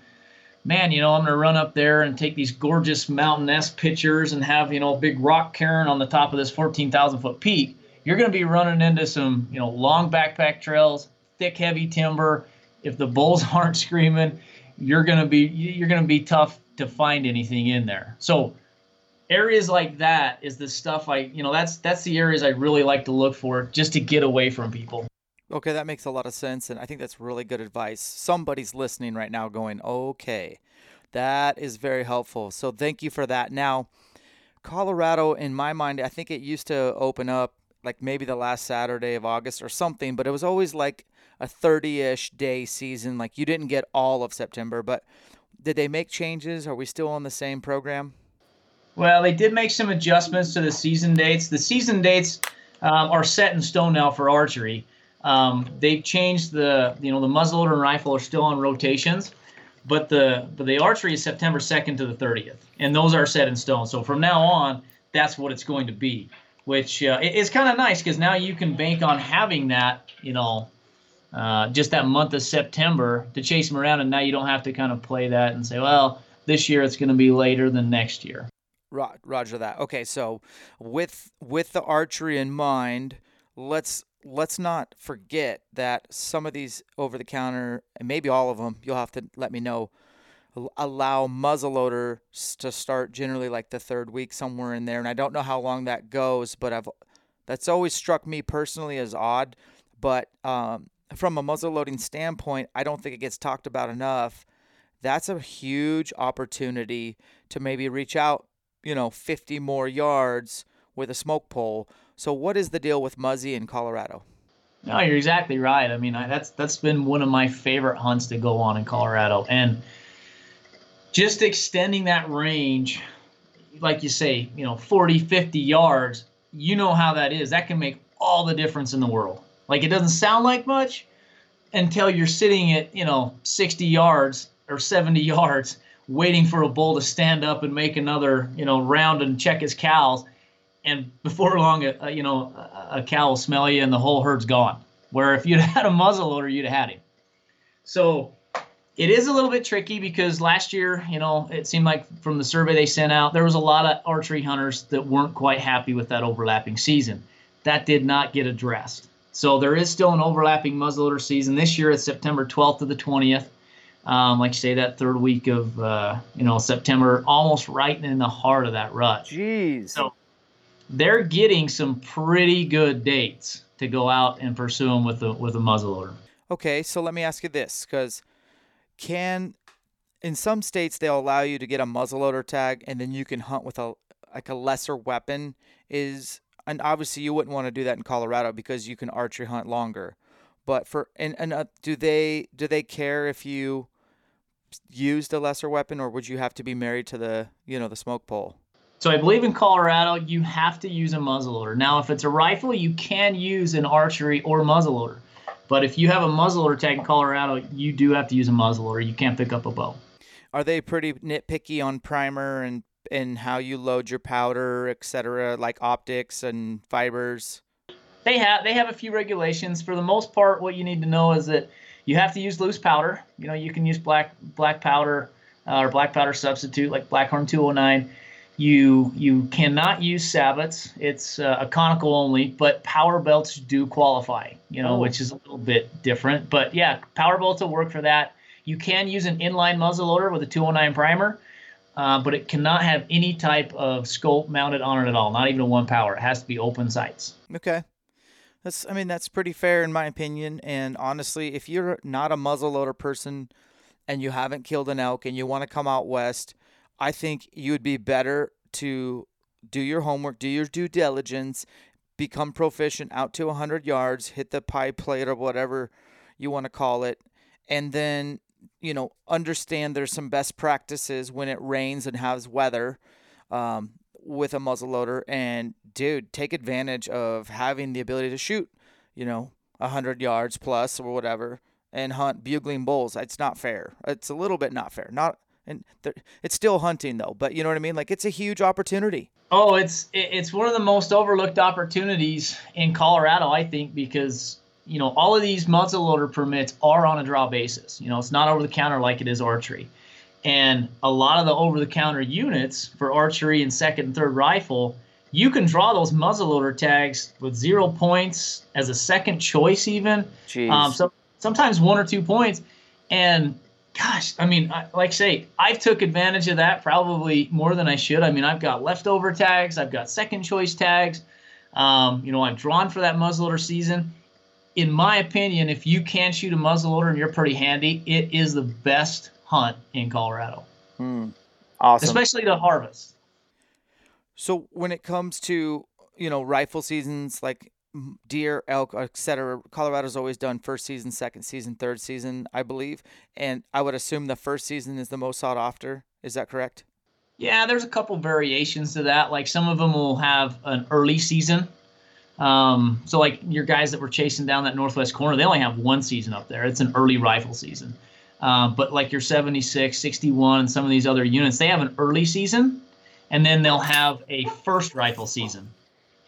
Speaker 2: man, you know, I'm going to run up there and take these gorgeous mountain-esque pictures and have, you know, a big rock cairn on the top of this 14,000 foot peak. You're going to be running into some, you know, long backpack trails, thick, heavy timber. If the bulls aren't screaming, you're going to be you're going to be tough to find anything in there. So areas like that is the stuff I, you know, that's that's the areas I really like to look for just to get away from people.
Speaker 1: Okay, that makes a lot of sense, and I think that's really good advice. Somebody's listening right now going, okay, that is very helpful. So thank you for that. Now, Colorado, in my mind, I think it used to open up like maybe the last Saturday of August or something, but it was always like a 30 ish day season. Like you didn't get all of September, but did they make changes? Are we still on the same program?
Speaker 2: Well, they did make some adjustments to the season dates. The season dates um, are set in stone now for archery. Um, they've changed the you know the muzzleloader and rifle are still on rotations, but the but the archery is September 2nd to the 30th, and those are set in stone. So from now on, that's what it's going to be, which uh, is kind of nice because now you can bank on having that you know uh, just that month of September to chase them around, and now you don't have to kind of play that and say, well, this year it's going to be later than next year.
Speaker 1: Roger that. Okay, so with with the archery in mind, let's let's not forget that some of these over the counter, and maybe all of them, you'll have to let me know, allow muzzleloader to start generally like the third week somewhere in there. And I don't know how long that goes, but I've that's always struck me personally as odd. But um, from a muzzleloading standpoint, I don't think it gets talked about enough. That's a huge opportunity to maybe reach out, you know, 50 more yards with a smoke pole so what is the deal with Muzzy in Colorado?
Speaker 2: No, you're exactly right. I mean, I, that's that's been one of my favorite hunts to go on in Colorado, and just extending that range, like you say, you know, 40, 50 yards. You know how that is. That can make all the difference in the world. Like it doesn't sound like much until you're sitting at you know 60 yards or 70 yards, waiting for a bull to stand up and make another you know round and check his cows and before long, a, a, you know, a, cow will smell you and the whole herd's gone. Where if you'd had a muzzleloader, you'd have had him. So it is a little bit tricky because last year, you know, it seemed like from the survey they sent out, there was a lot of archery hunters that weren't quite happy with that overlapping season. That did not get addressed. So there is still an overlapping muzzleloader season. This year it's September 12th to the 20th. Um, like you say, that third week of uh, you know September, almost right in the heart of that rut.
Speaker 1: Jeez.
Speaker 2: So they're getting some pretty good dates to go out and pursue them with a with a muzzleloader.
Speaker 1: Okay, so let me ask you this, because can in some states they'll allow you to get a muzzleloader tag and then you can hunt with a like a lesser weapon is and obviously you wouldn't want to do that in Colorado because you can archery hunt longer. But for and and uh, do they do they care if you used a lesser weapon or would you have to be married to the you know the smoke pole?
Speaker 2: So I believe in Colorado, you have to use a muzzleloader. Now, if it's a rifle, you can use an archery or muzzleloader. But if you have a muzzleloader tag in Colorado, you do have to use a muzzleloader. You can't pick up a bow.
Speaker 1: Are they pretty nitpicky on primer and and how you load your powder, et cetera, like optics and fibers?
Speaker 2: They have they have a few regulations. For the most part, what you need to know is that you have to use loose powder. You know, you can use black black powder uh, or black powder substitute like Blackhorn 209. You you cannot use sabots. It's uh, a conical only, but power belts do qualify. You know, oh. which is a little bit different. But yeah, power belts will work for that. You can use an inline muzzle loader with a 209 primer, uh, but it cannot have any type of scope mounted on it at all. Not even a one power. It has to be open sights.
Speaker 1: Okay. That's I mean that's pretty fair in my opinion. And honestly, if you're not a muzzleloader person and you haven't killed an elk and you want to come out west, I think you would be better to do your homework, do your due diligence, become proficient out to 100 yards, hit the pie plate or whatever you want to call it, and then you know understand there's some best practices when it rains and has weather. Um, with a muzzleloader and dude, take advantage of having the ability to shoot, you know, 100 yards plus or whatever and hunt bugling bulls. It's not fair. It's a little bit not fair. Not and it's still hunting though, but you know what I mean? Like it's a huge opportunity.
Speaker 2: Oh, it's it's one of the most overlooked opportunities in Colorado, I think, because you know all of these muzzleloader permits are on a draw basis. You know, it's not over the counter like it is archery. And a lot of the over the counter units for archery and second and third rifle, you can draw those muzzleloader tags with zero points as a second choice, even. Um, so sometimes one or two points. And gosh, I mean, like say, I've took advantage of that probably more than I should. I mean, I've got leftover tags, I've got second choice tags. Um, you know, I've drawn for that muzzleloader season. In my opinion, if you can shoot a muzzleloader and you're pretty handy, it is the best hunt in Colorado.
Speaker 1: Hmm. Awesome.
Speaker 2: Especially the harvest.
Speaker 1: So when it comes to, you know, rifle seasons like deer, elk, etc., Colorado's always done first season, second season, third season, I believe. And I would assume the first season is the most sought after. Is that correct?
Speaker 2: Yeah, there's a couple variations to that. Like some of them will have an early season. Um, so like your guys that were chasing down that northwest corner, they only have one season up there. It's an early rifle season. Uh, but like your 76, 61, and some of these other units, they have an early season, and then they'll have a first rifle season.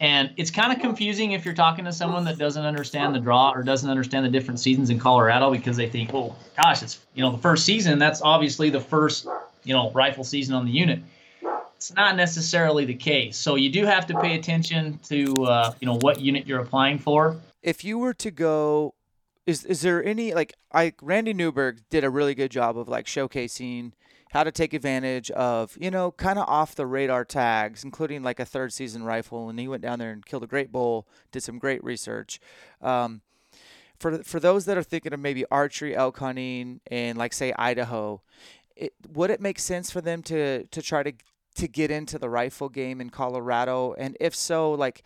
Speaker 2: And it's kind of confusing if you're talking to someone that doesn't understand the draw or doesn't understand the different seasons in Colorado because they think, oh gosh, it's you know the first season. That's obviously the first you know rifle season on the unit. It's not necessarily the case. So you do have to pay attention to uh, you know what unit you're applying for.
Speaker 1: If you were to go is is there any like I Randy Newberg did a really good job of like showcasing how to take advantage of you know kind of off the radar tags, including like a third season rifle, and he went down there and killed a great bull, did some great research. Um, for for those that are thinking of maybe archery, elk hunting, and like say Idaho, it, would it make sense for them to to try to to get into the rifle game in Colorado? And if so, like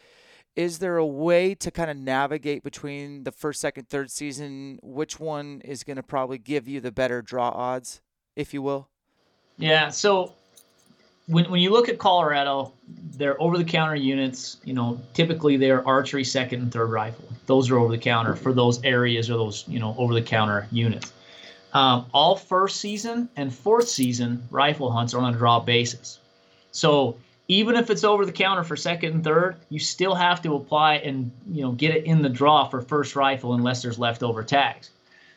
Speaker 1: is there a way to kind of navigate between the first, second, third season? Which one is going to probably give you the better draw odds, if you will?
Speaker 2: Yeah. So when, when you look at Colorado, they're over the counter units. You know, typically they're archery, second, and third rifle. Those are over the counter for those areas or those, you know, over the counter units. Um, all first season and fourth season rifle hunts are on a draw basis. So even if it's over the counter for second and third, you still have to apply and you know get it in the draw for first rifle unless there's leftover tags.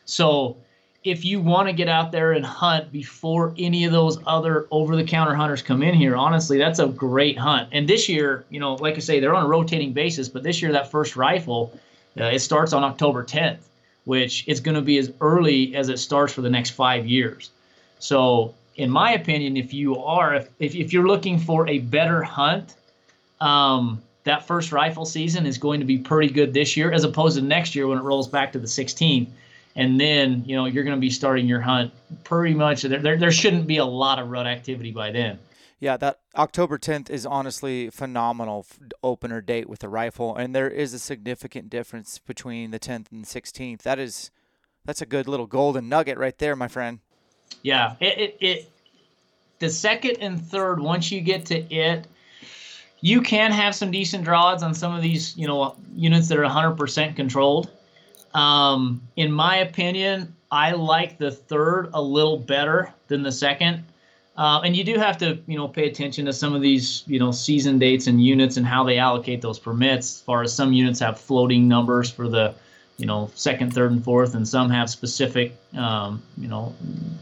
Speaker 2: So if you want to get out there and hunt before any of those other over-the-counter hunters come in here, honestly, that's a great hunt. And this year, you know, like I say, they're on a rotating basis, but this year that first rifle, uh, it starts on October 10th, which is going to be as early as it starts for the next five years. So in my opinion, if you are if, if you're looking for a better hunt, um, that first rifle season is going to be pretty good this year, as opposed to next year when it rolls back to the 16th. And then you know you're going to be starting your hunt pretty much. There, there, there shouldn't be a lot of rut activity by then.
Speaker 1: Yeah, that October 10th is honestly phenomenal opener date with the rifle, and there is a significant difference between the 10th and the 16th. That is, that's a good little golden nugget right there, my friend.
Speaker 2: Yeah, it, it, it the second and third, once you get to it, you can have some decent draws on some of these, you know, units that are 100% controlled. Um, in my opinion, I like the third a little better than the second. Uh, and you do have to, you know, pay attention to some of these, you know, season dates and units and how they allocate those permits. As far as some units have floating numbers for the, you know, second, third, and fourth, and some have specific, um, you know,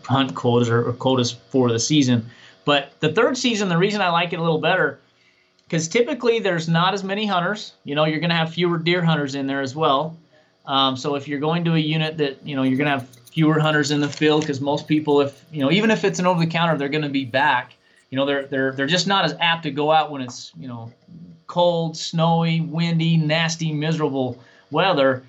Speaker 2: hunt quotas or, or quotas for the season. But the third season, the reason I like it a little better, because typically there's not as many hunters. You know, you're going to have fewer deer hunters in there as well. Um, so if you're going to a unit that you know you're going to have fewer hunters in the field, because most people, if you know, even if it's an over the counter, they're going to be back. You know, they're they're they're just not as apt to go out when it's you know cold, snowy, windy, nasty, miserable weather.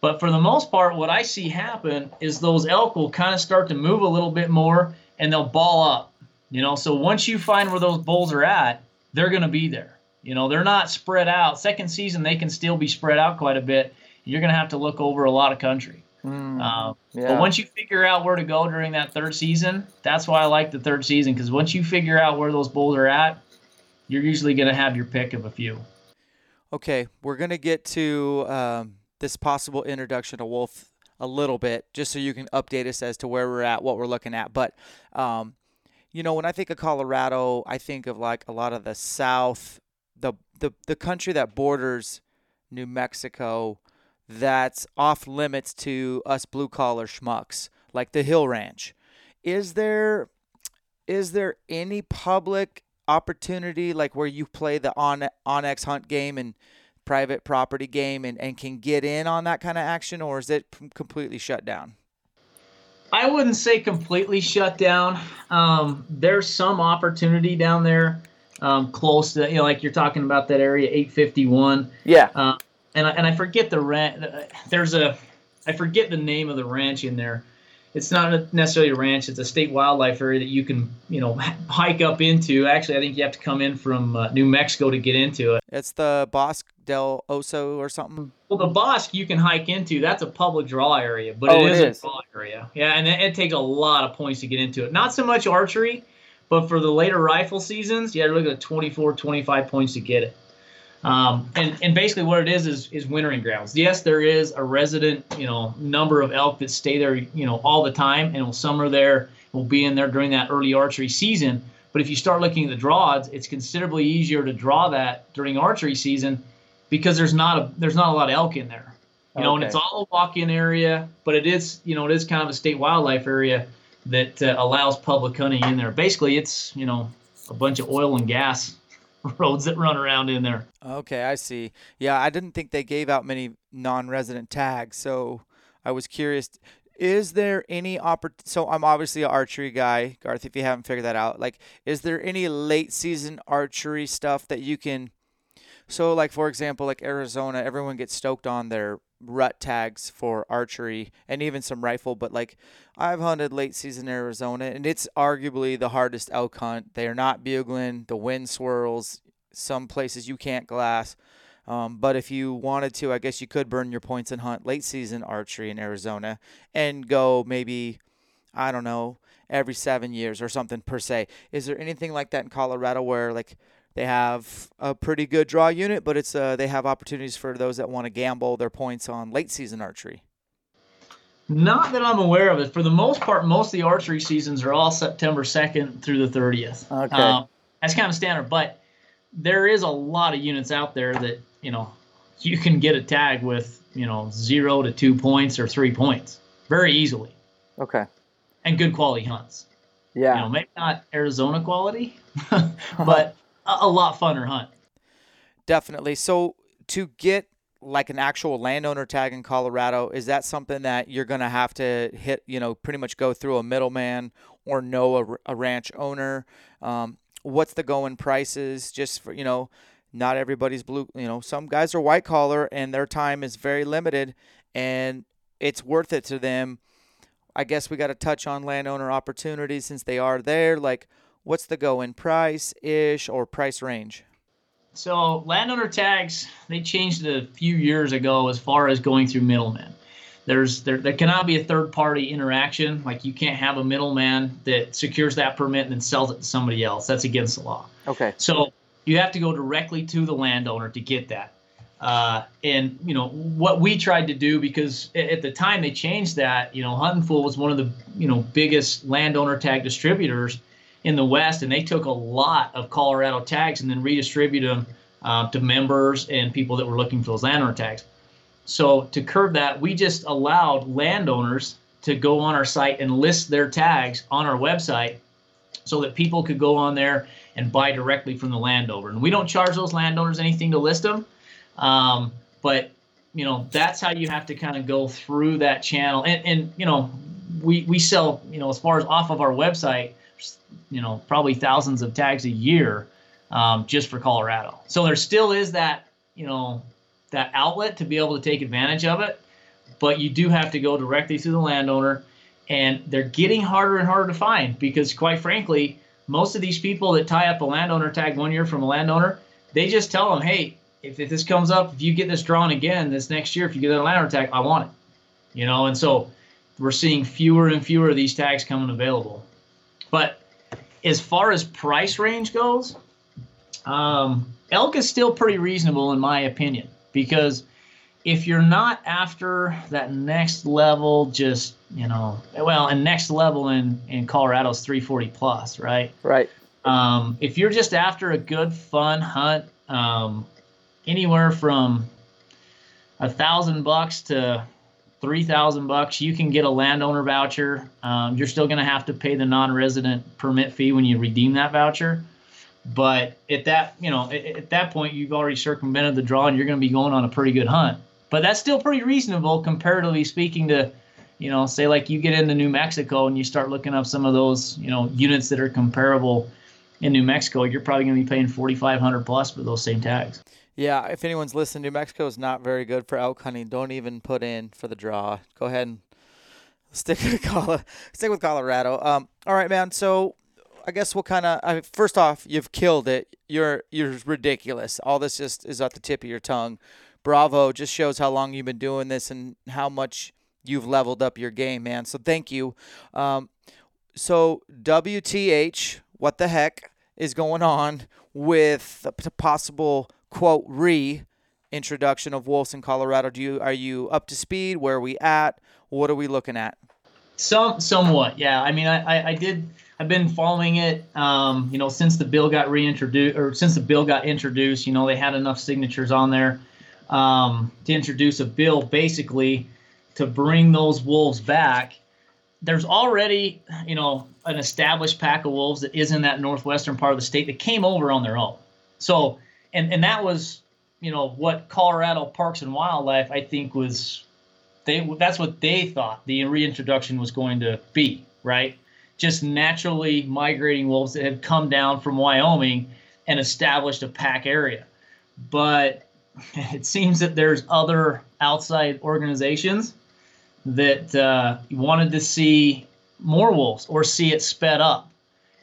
Speaker 2: But for the most part, what I see happen is those elk will kind of start to move a little bit more and they'll ball up. You know, so once you find where those bulls are at, they're going to be there. You know, they're not spread out. Second season, they can still be spread out quite a bit. You're going to have to look over a lot of country. Mm, yeah. But once you figure out where to go during that third season, that's why I like the third season because once you figure out where those bulls are at, you're usually going to have your pick of a few.
Speaker 1: Okay, we're going to get to um, this possible introduction to wolf a little bit, just so you can update us as to where we're at, what we're looking at. But um, you know, when I think of Colorado, I think of like a lot of the South, the the the country that borders New Mexico, that's off limits to us blue collar schmucks, like the Hill Ranch. Is there is there any public opportunity like where you play the on onX hunt game and private property game and, and can get in on that kind of action, or is it completely shut down?
Speaker 2: I wouldn't say completely shut down. Um, there's some opportunity down there, um, close to you know, like you're talking about that area 851.
Speaker 1: Yeah. Uh,
Speaker 2: and I, and I forget the ranch. There's a, I forget the name of the ranch in there it's not necessarily a ranch; it's a state wildlife area that you can, you know, hike up into. Actually, I think you have to come in from uh, New Mexico to get into it.
Speaker 1: It's the Bosque del Oso or something.
Speaker 2: Well, the Bosque you can hike into. That's a public draw area, but oh, it is, it is a draw area. Yeah, and it, it takes a lot of points to get into it. Not so much archery, but for the later rifle seasons, you got to look at 24, 25 points to get it. Um, and, and basically what it is, is is wintering grounds. Yes, there is a resident, you know, number of elk that stay there, you know, all the time and will summer there, will be in there during that early archery season. But if you start looking at the draws, it's considerably easier to draw that during archery season because there's not a there's not a lot of elk in there. You know, okay. and it's all a walk-in area, but it is, you know, it is kind of a state wildlife area that uh, allows public hunting in there. Basically, it's, you know, a bunch of oil and gas roads that run around in there.
Speaker 1: Okay, I see. Yeah, I didn't think they gave out many non-resident tags, so I was curious. Is there any opportunity? So I'm obviously an archery guy, Garth. If you haven't figured that out, like, is there any late season archery stuff that you can? So, like for example, like Arizona, everyone gets stoked on their rut tags for archery and even some rifle. But like I've hunted late season Arizona and it's arguably the hardest elk hunt. They are not bugling, the wind swirls, some places you can't glass. Um, but if you wanted to, I guess you could burn your points and hunt late season archery in Arizona and go maybe, I don't know, every seven years or something per se. Is there anything like that in Colorado where like they have a pretty good draw unit, but it's uh, they have opportunities for those that want to gamble their points on late season archery.
Speaker 2: Not that I'm aware of it. For the most part, most of the archery seasons are all September 2nd through the 30th.
Speaker 1: Okay. Um,
Speaker 2: that's kind of standard, but there is a lot of units out there that, you know, you can get a tag with, you know, zero to two points or three points very easily.
Speaker 1: Okay.
Speaker 2: And good quality hunts.
Speaker 1: Yeah.
Speaker 2: You know, maybe not Arizona quality, but a, lot funner hunt.
Speaker 1: Definitely. So to get like an actual landowner tag in Colorado, is that something that you're going to have to hit, you know, pretty much go through a middleman or know a, a ranch owner? Um, what's the going prices just for, you know, not everybody's blue, you know, some guys are white collar and their time is very limited and it's worth it to them. I guess we got to touch on landowner opportunities since they are there. Like, what's the going price ish or price range?
Speaker 2: So landowner tags they changed it a few years ago as far as going through middlemen. There's there, there cannot be a third party interaction. Like you can't have a middleman that secures that permit and then sells it to somebody else. That's against the law.
Speaker 1: Okay.
Speaker 2: So you have to go directly to the landowner to get that. Uh, and you know what we tried to do because at the time they changed that. You know, Huntin' Fool was one of the you know biggest landowner tag distributors in the West, and they took a lot of Colorado tags and then redistributed them uh, to members and people that were looking for those landowner tags. So to curb that, we just allowed landowners to go on our site and list their tags on our website so that people could go on there and buy directly from the landowner. And we don't charge those landowners anything to list them. Um, but you know, that's how you have to kind of go through that channel. And, and you know, we, we sell, you know, as far as off of our website, you know, probably thousands of tags a year um, just for Colorado. So there still is that, you know, that outlet to be able to take advantage of it. But you do have to go directly to the landowner. And they're getting harder and harder to find because, quite frankly, most of these people that tie up a landowner tag one year from a landowner, they just tell them, hey, if, if this comes up, if you get this drawn again this next year, if you get a landowner tag, I want it. You know, and so we're seeing fewer and fewer of these tags coming available. But as far as price range goes, um, elk is still pretty reasonable in my opinion because if you're not after that next level, just you know, well, and next level in in Colorado is 340 plus, right?
Speaker 1: Right.
Speaker 2: Um, if you're just after a good fun hunt, um, anywhere from a thousand bucks to three thousand bucks, you can get a landowner voucher. Um, you're still going to have to pay the non-resident permit fee when you redeem that voucher. But at that, you know, at, at that point, you've already circumvented the draw, and you're going to be going on a pretty good hunt. But that's still pretty reasonable, comparatively speaking to, you know, say like you get into New Mexico and you start looking up some of those, you know, units that are comparable in New Mexico. You're probably going to be paying 4,500 plus for those same tags.
Speaker 1: Yeah, if anyone's listening, New Mexico is not very good for elk hunting. Don't even put in for the draw. Go ahead and stick with Colorado. Stick with Colorado. Um, all right, man. So I guess we'll kind of? I mean, first off, you've killed it. You're you're ridiculous. All this just is at the tip of your tongue. Bravo. Just shows how long you've been doing this and how much you've leveled up your game, man. So thank you. Um, so WTH, what the heck is going on with the possible quote re introduction of wolves in Colorado? Do you are you up to speed? Where are we at? What are we looking at?
Speaker 2: Some somewhat, yeah. I mean, I, I, I did. I've been following it, um, you know, since the bill got reintroduced, or since the bill got introduced. You know, they had enough signatures on there um, to introduce a bill, basically, to bring those wolves back. There's already, you know, an established pack of wolves that is in that northwestern part of the state that came over on their own. So and and that was you know what Colorado Parks and Wildlife I think was they that's what they thought the reintroduction was going to be right? Just naturally migrating wolves that had come down from Wyoming and established a pack area. But it seems that there's other outside organizations that uh, wanted to see more wolves or see it sped up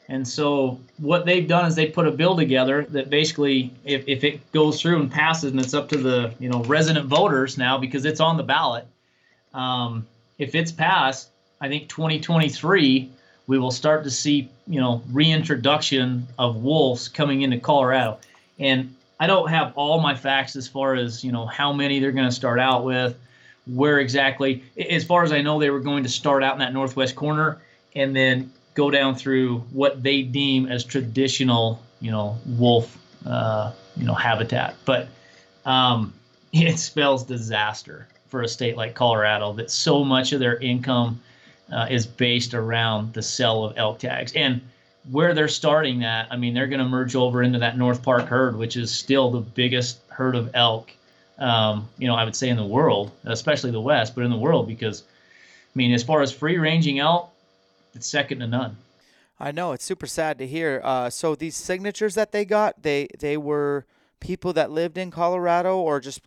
Speaker 2: and so what they've done is they put a bill together that basically, if, if it goes through and passes, and it's up to the you know resident voters now because it's on the ballot. Um, if it's passed, I think 2023 we will start to see you know reintroduction of wolves coming into Colorado. And I don't have all my facts as far as you know how many they're going to start out with, where exactly. As far as I know, they were going to start out in that northwest corner and then go down through what they deem as traditional, you know, wolf, uh, you know, habitat. But um, it spells disaster for a state like Colorado that so much of their income uh, is based around the sale of elk tags. And where they're starting that, I mean, they're going to merge over into that North Park herd, which is still the biggest herd of elk, um, you know, I would say in the world, especially the West, but in the world, because, I mean, as far as free ranging elk, it's second to none.
Speaker 1: I know it's super sad to hear. Uh, so these signatures that they got, they they were people that lived in Colorado, or just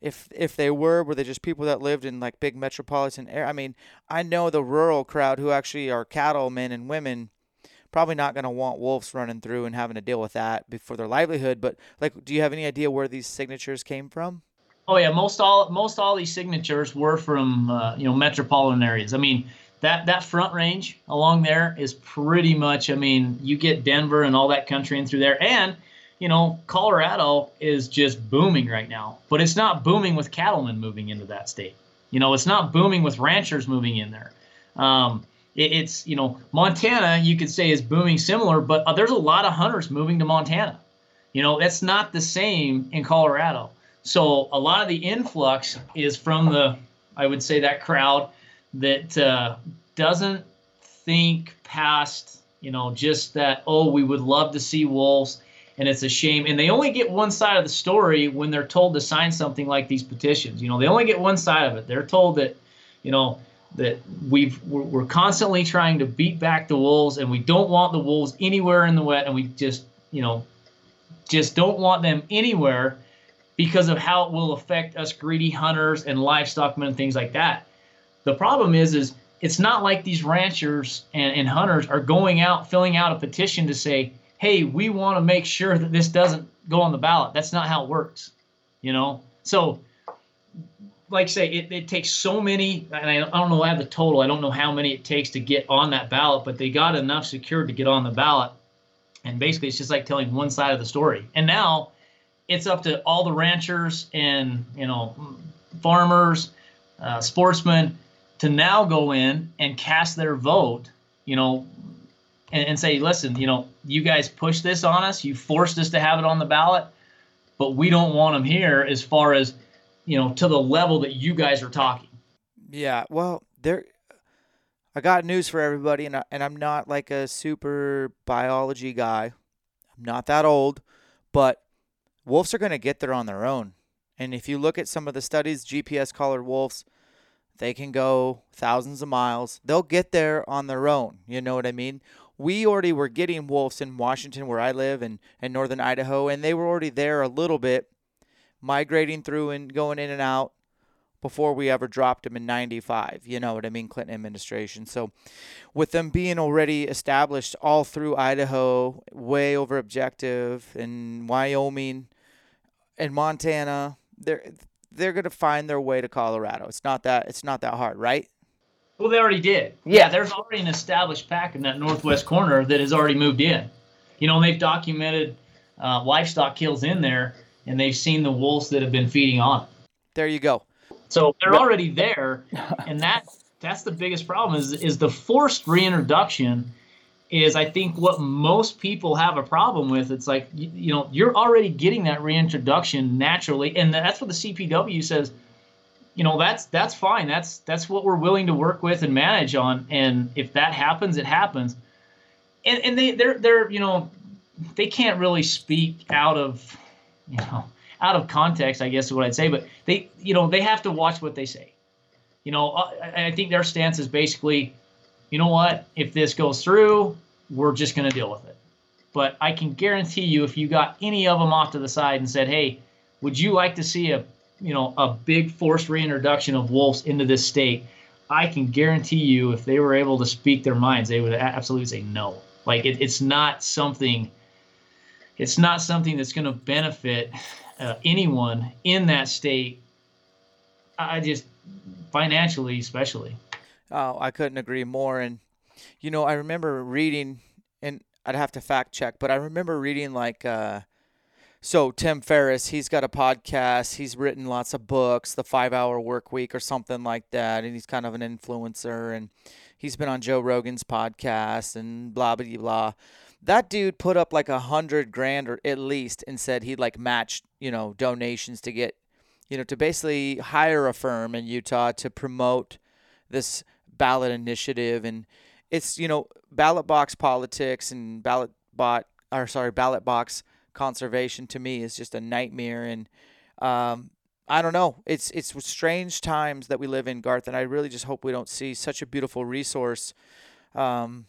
Speaker 1: if if they were, were they just people that lived in like big metropolitan area? I mean, I know the rural crowd who actually are cattlemen and women, probably not going to want wolves running through and having to deal with that for their livelihood. But like, do you have any idea where these signatures came from?
Speaker 2: Oh yeah, most all most all these signatures were from uh, you know metropolitan areas. I mean, that that front range along there is pretty much. I mean, you get Denver and all that country in through there, and you know, Colorado is just booming right now, but it's not booming with cattlemen moving into that state. You know, it's not booming with ranchers moving in there. Um, it, it's, you know, Montana, you could say is booming similar, but uh, there's a lot of hunters moving to Montana. You know, that's not the same in Colorado. So a lot of the influx is from the, I would say, that crowd that uh, doesn't think past, you know, just that, oh, we would love to see wolves and it's a shame. And they only get one side of the story when they're told to sign something like these petitions. You know, they only get one side of it. They're told that, you know, that we've we're, constantly trying to beat back the wolves, and we don't want the wolves anywhere in the wet, and we just, you know, just don't want them anywhere because of how it will affect us greedy hunters and livestockmen and things like that. The problem is, is it's not like these ranchers and, and hunters are going out filling out a petition to say, hey, we want to make sure that this doesn't go on the ballot. That's not how it works, you know? So, like I say, it, it takes so many, and I, I don't know, I have the total. I don't know how many it takes to get on that ballot, but they got enough secured to get on the ballot. And basically, it's just like telling one side of the story. And now it's up to all the ranchers and, you know, farmers, uh, sportsmen to now go in and cast their vote, you know, and, and say, listen, you know, you guys pushed this on us, you forced us to have it on the ballot, but we don't want them here as far as, you know, to the level that you guys are talking.
Speaker 1: Yeah, well, there. I got news for everybody, and I, and I'm not like a super biology guy. I'm not that old, but wolves are going to get there on their own. And if you look at some of the studies, GPS collared wolves, they can go thousands of miles. They'll get there on their own. You know what I mean? we already were getting wolves in Washington, where I live, and, and northern Idaho, and they were already there a little bit, migrating through and going in and out before we ever dropped them in 95. You know what I mean? Clinton administration. So, with them being already established all through Idaho, way over objective, and Wyoming and Montana, they're they're gonna find their way to Colorado. It's not that it's not that hard, right?
Speaker 2: Well, they already did. Yeah, there's already an established pack in that northwest corner that has already moved in. You know, and they've documented uh, livestock kills in there, and they've seen the wolves that have been feeding on.
Speaker 1: There you go.
Speaker 2: So they're already there, and that that's the biggest problem is is the forced reintroduction is I think what most people have a problem with. It's like you, you know you're already getting that reintroduction naturally, and that's what the CPW says you know that's that's fine. That's that's what we're willing to work with and manage on. And if that happens it happens. And and they they're they're you know they can't really speak out of you know out of context i guess is what i'd say. But they you know they have to watch what they say. You know uh, i, I think their stance is basically you know what if this goes through we're just going to deal with it but i can guarantee you if you got any of them off to the side and said hey would you like to see a you know a big forced reintroduction of wolves into this state, I can guarantee you, if they were able to speak their minds, they would absolutely say no. Like it, it's not something. It's not something that's going to benefit uh, anyone in that state. I just financially, especially.
Speaker 1: Oh, I couldn't agree more. And you know, I remember reading, and I'd have to fact check, but I remember reading like. Uh, so Tim Ferriss, he's got a podcast. He's written lots of books, The Five Hour Work Week or something like that, and he's kind of an influencer. And he's been on Joe Rogan's podcast and blah blah blah. That dude put up like a hundred grand or at least, and said he'd like match, you know, donations to get, you know, to basically hire a firm in Utah to promote this ballot initiative. And it's you know ballot box politics and ballot bot or sorry ballot box conservation to me is just a nightmare. And um, I don't know. It's it's strange times that we live in, Garth, and I really just hope we don't see such a beautiful resource um,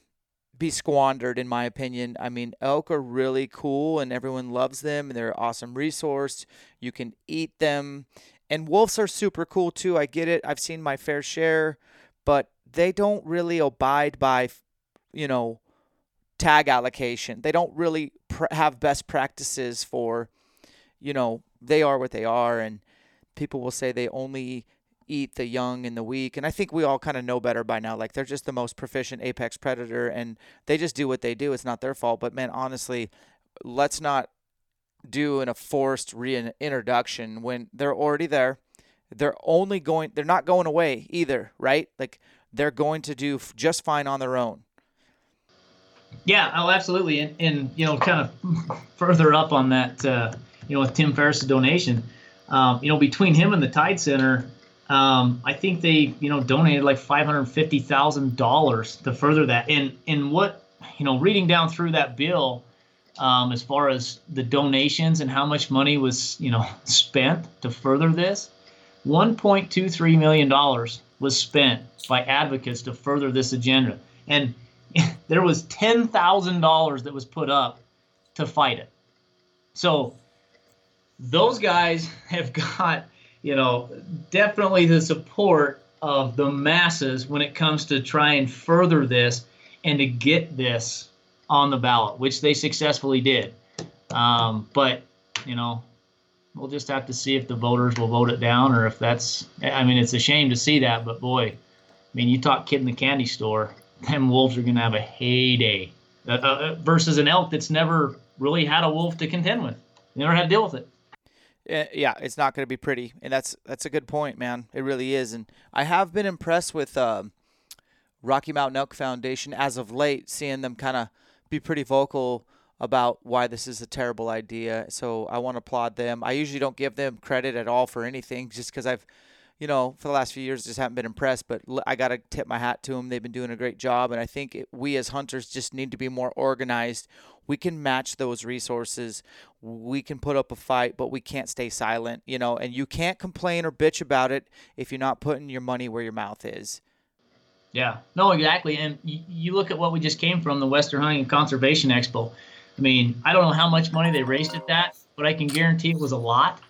Speaker 1: be squandered. In my opinion, I mean, elk are really cool, and everyone loves them, and they're an awesome resource. You can eat them, and wolves are super cool too. I get it. I've seen my fair share, but they don't really abide by, you know, tag allocation. They don't really pr- have best practices for, you know, they are what they are, and people will say they only eat the young and the weak. And I think we all kind of know better by now. Like they're just the most proficient apex predator, and they just do what they do. It's not their fault. But man, honestly, let's not doing a forced reintroduction when they're already there. They're only going. They're not going away either, right? Like they're going to do just fine on their own.
Speaker 2: Yeah, oh, absolutely. And, and you know, kind of further up on that, uh, you know, with Tim Ferriss' donation, um, you know, between him and the Tides Center, um, I think they, you know, donated like five hundred fifty thousand dollars to further that. And and what, you know, reading down through that bill, um, as far as the donations and how much money was, you know, spent to further this, one point two three million dollars was spent by advocates to further this agenda. And there was ten thousand dollars that was put up to fight it. So those guys have got, you know, definitely the support of the masses when it comes to try and further this and to get this on the ballot, which they successfully did. Um, but you know, we'll just have to see if the voters will vote it down or if that's. I mean, it's a shame to see that, but boy, I mean, you talk kid in the candy store them wolves are going to have a heyday uh, uh, versus an elk that's never really had a wolf to contend with. They never had to deal with it.
Speaker 1: Yeah, it's not going to be pretty, and that's that's a good point, man. It really is, and I have been impressed with uh, Rocky Mountain Elk Foundation as of late, seeing them kind of be pretty vocal about why this is a terrible idea. So I want to applaud them. I usually don't give them credit at all for anything, just because I've you know, for the last few years, just haven't been impressed. But I got to tip my hat to them. They've been doing a great job. And I think it, we as hunters just need to be more organized. We can match those resources. We can put up a fight, but we can't stay silent, you know, and you can't complain or bitch about it if you're not putting your money where your mouth is.
Speaker 2: Yeah, no, exactly. And you, you look at what we just came from the Western Hunting and Conservation Expo. I mean, I don't know how much money they raised at that, but I can guarantee it was a lot.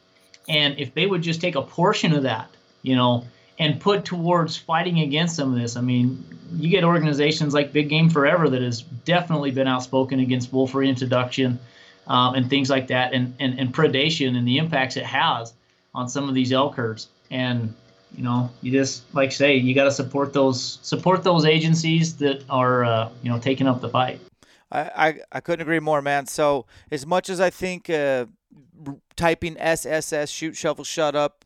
Speaker 2: And if they would just take a portion of that you know, and put towards fighting against some of this. I mean, you get organizations like Big Game Forever that has definitely been outspoken against wolf reintroduction um, and things like that, and, and, and predation and the impacts it has on some of these elk herds. And you know, you just like say you got to support those support those agencies that are uh, you know taking up the fight.
Speaker 1: I, I, I couldn't agree more, man. So as much as I think uh, typing SSS shoot shovel shut up,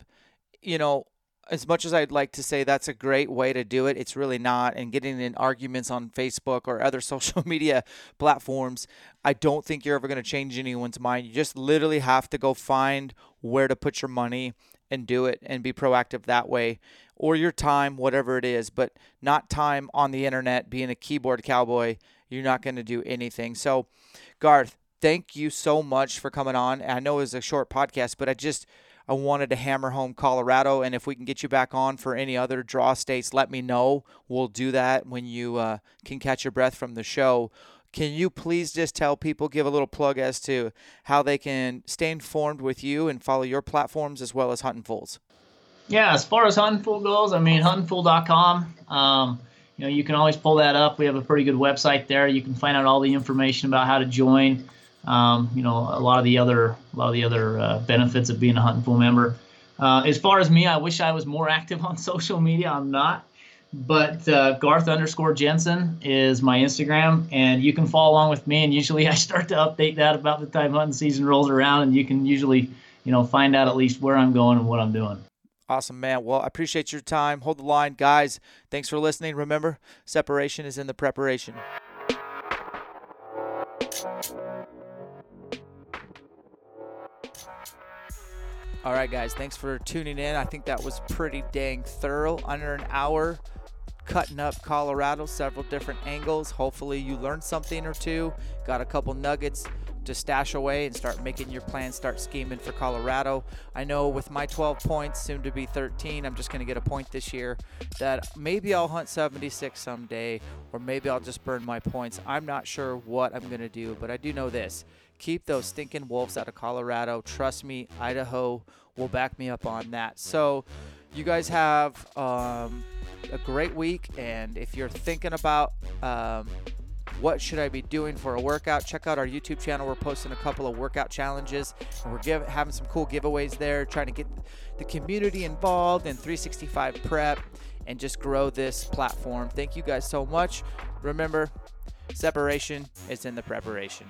Speaker 1: you know, as much as I'd like to say that's a great way to do it, it's really not. And getting in arguments on Facebook or other social media platforms, I don't think you're ever going to change anyone's mind. You just literally have to go find where to put your money and do it and be proactive that way or your time, whatever it is, but not time on the internet being a keyboard cowboy. You're not going to do anything. So, Garth, thank you so much for coming on. I know it was a short podcast, but I just I wanted to hammer home Colorado, and if we can get you back on for any other draw states, let me know. We'll do that when you uh, can catch your breath from the show. Can you please just tell people, give a little plug as to how they can stay informed with you and follow your platforms as well as Hunting Fools?
Speaker 2: Yeah, as far as Hunting Fool goes, I mean, huntingfool.com. Um, you know, you can always pull that up. We have a pretty good website there. You can find out all the information about how to join um, you know, a lot of the other a lot of the other uh, benefits of being a Hunting Fool member. Uh, as far as me, I wish I was more active on social media. I'm not. But uh, Garth underscore Jensen is my Instagram, and you can follow along with me. And usually, I start to update that about the time hunting season rolls around, and you can usually, you know, find out at least where I'm going and what I'm doing.
Speaker 1: Awesome, man. Well, I appreciate your time. Hold the line, guys. Thanks for listening. Remember, separation is in the preparation. All right, guys, thanks for tuning in. I think that was pretty dang thorough. Under an hour, cutting up Colorado, several different angles. Hopefully, you learned something or two, got a couple nuggets to stash away and start making your plans, start scheming for Colorado. I know with my 12 points, soon to be 13, I'm just going to get a point this year that maybe I'll hunt 76 someday, or maybe I'll just burn my points. I'm not sure what I'm going to do, but I do know this keep those stinking wolves out of Colorado. Trust me, Idaho will back me up on that. So, you guys have um, a great week, and if you're thinking about um, what should I be doing for a workout, check out our YouTube channel. We're posting a couple of workout challenges, and we're give, having some cool giveaways there, trying to get the community involved in 365 prep and just grow this platform. Thank you guys so much. Remember, separation is in the preparation.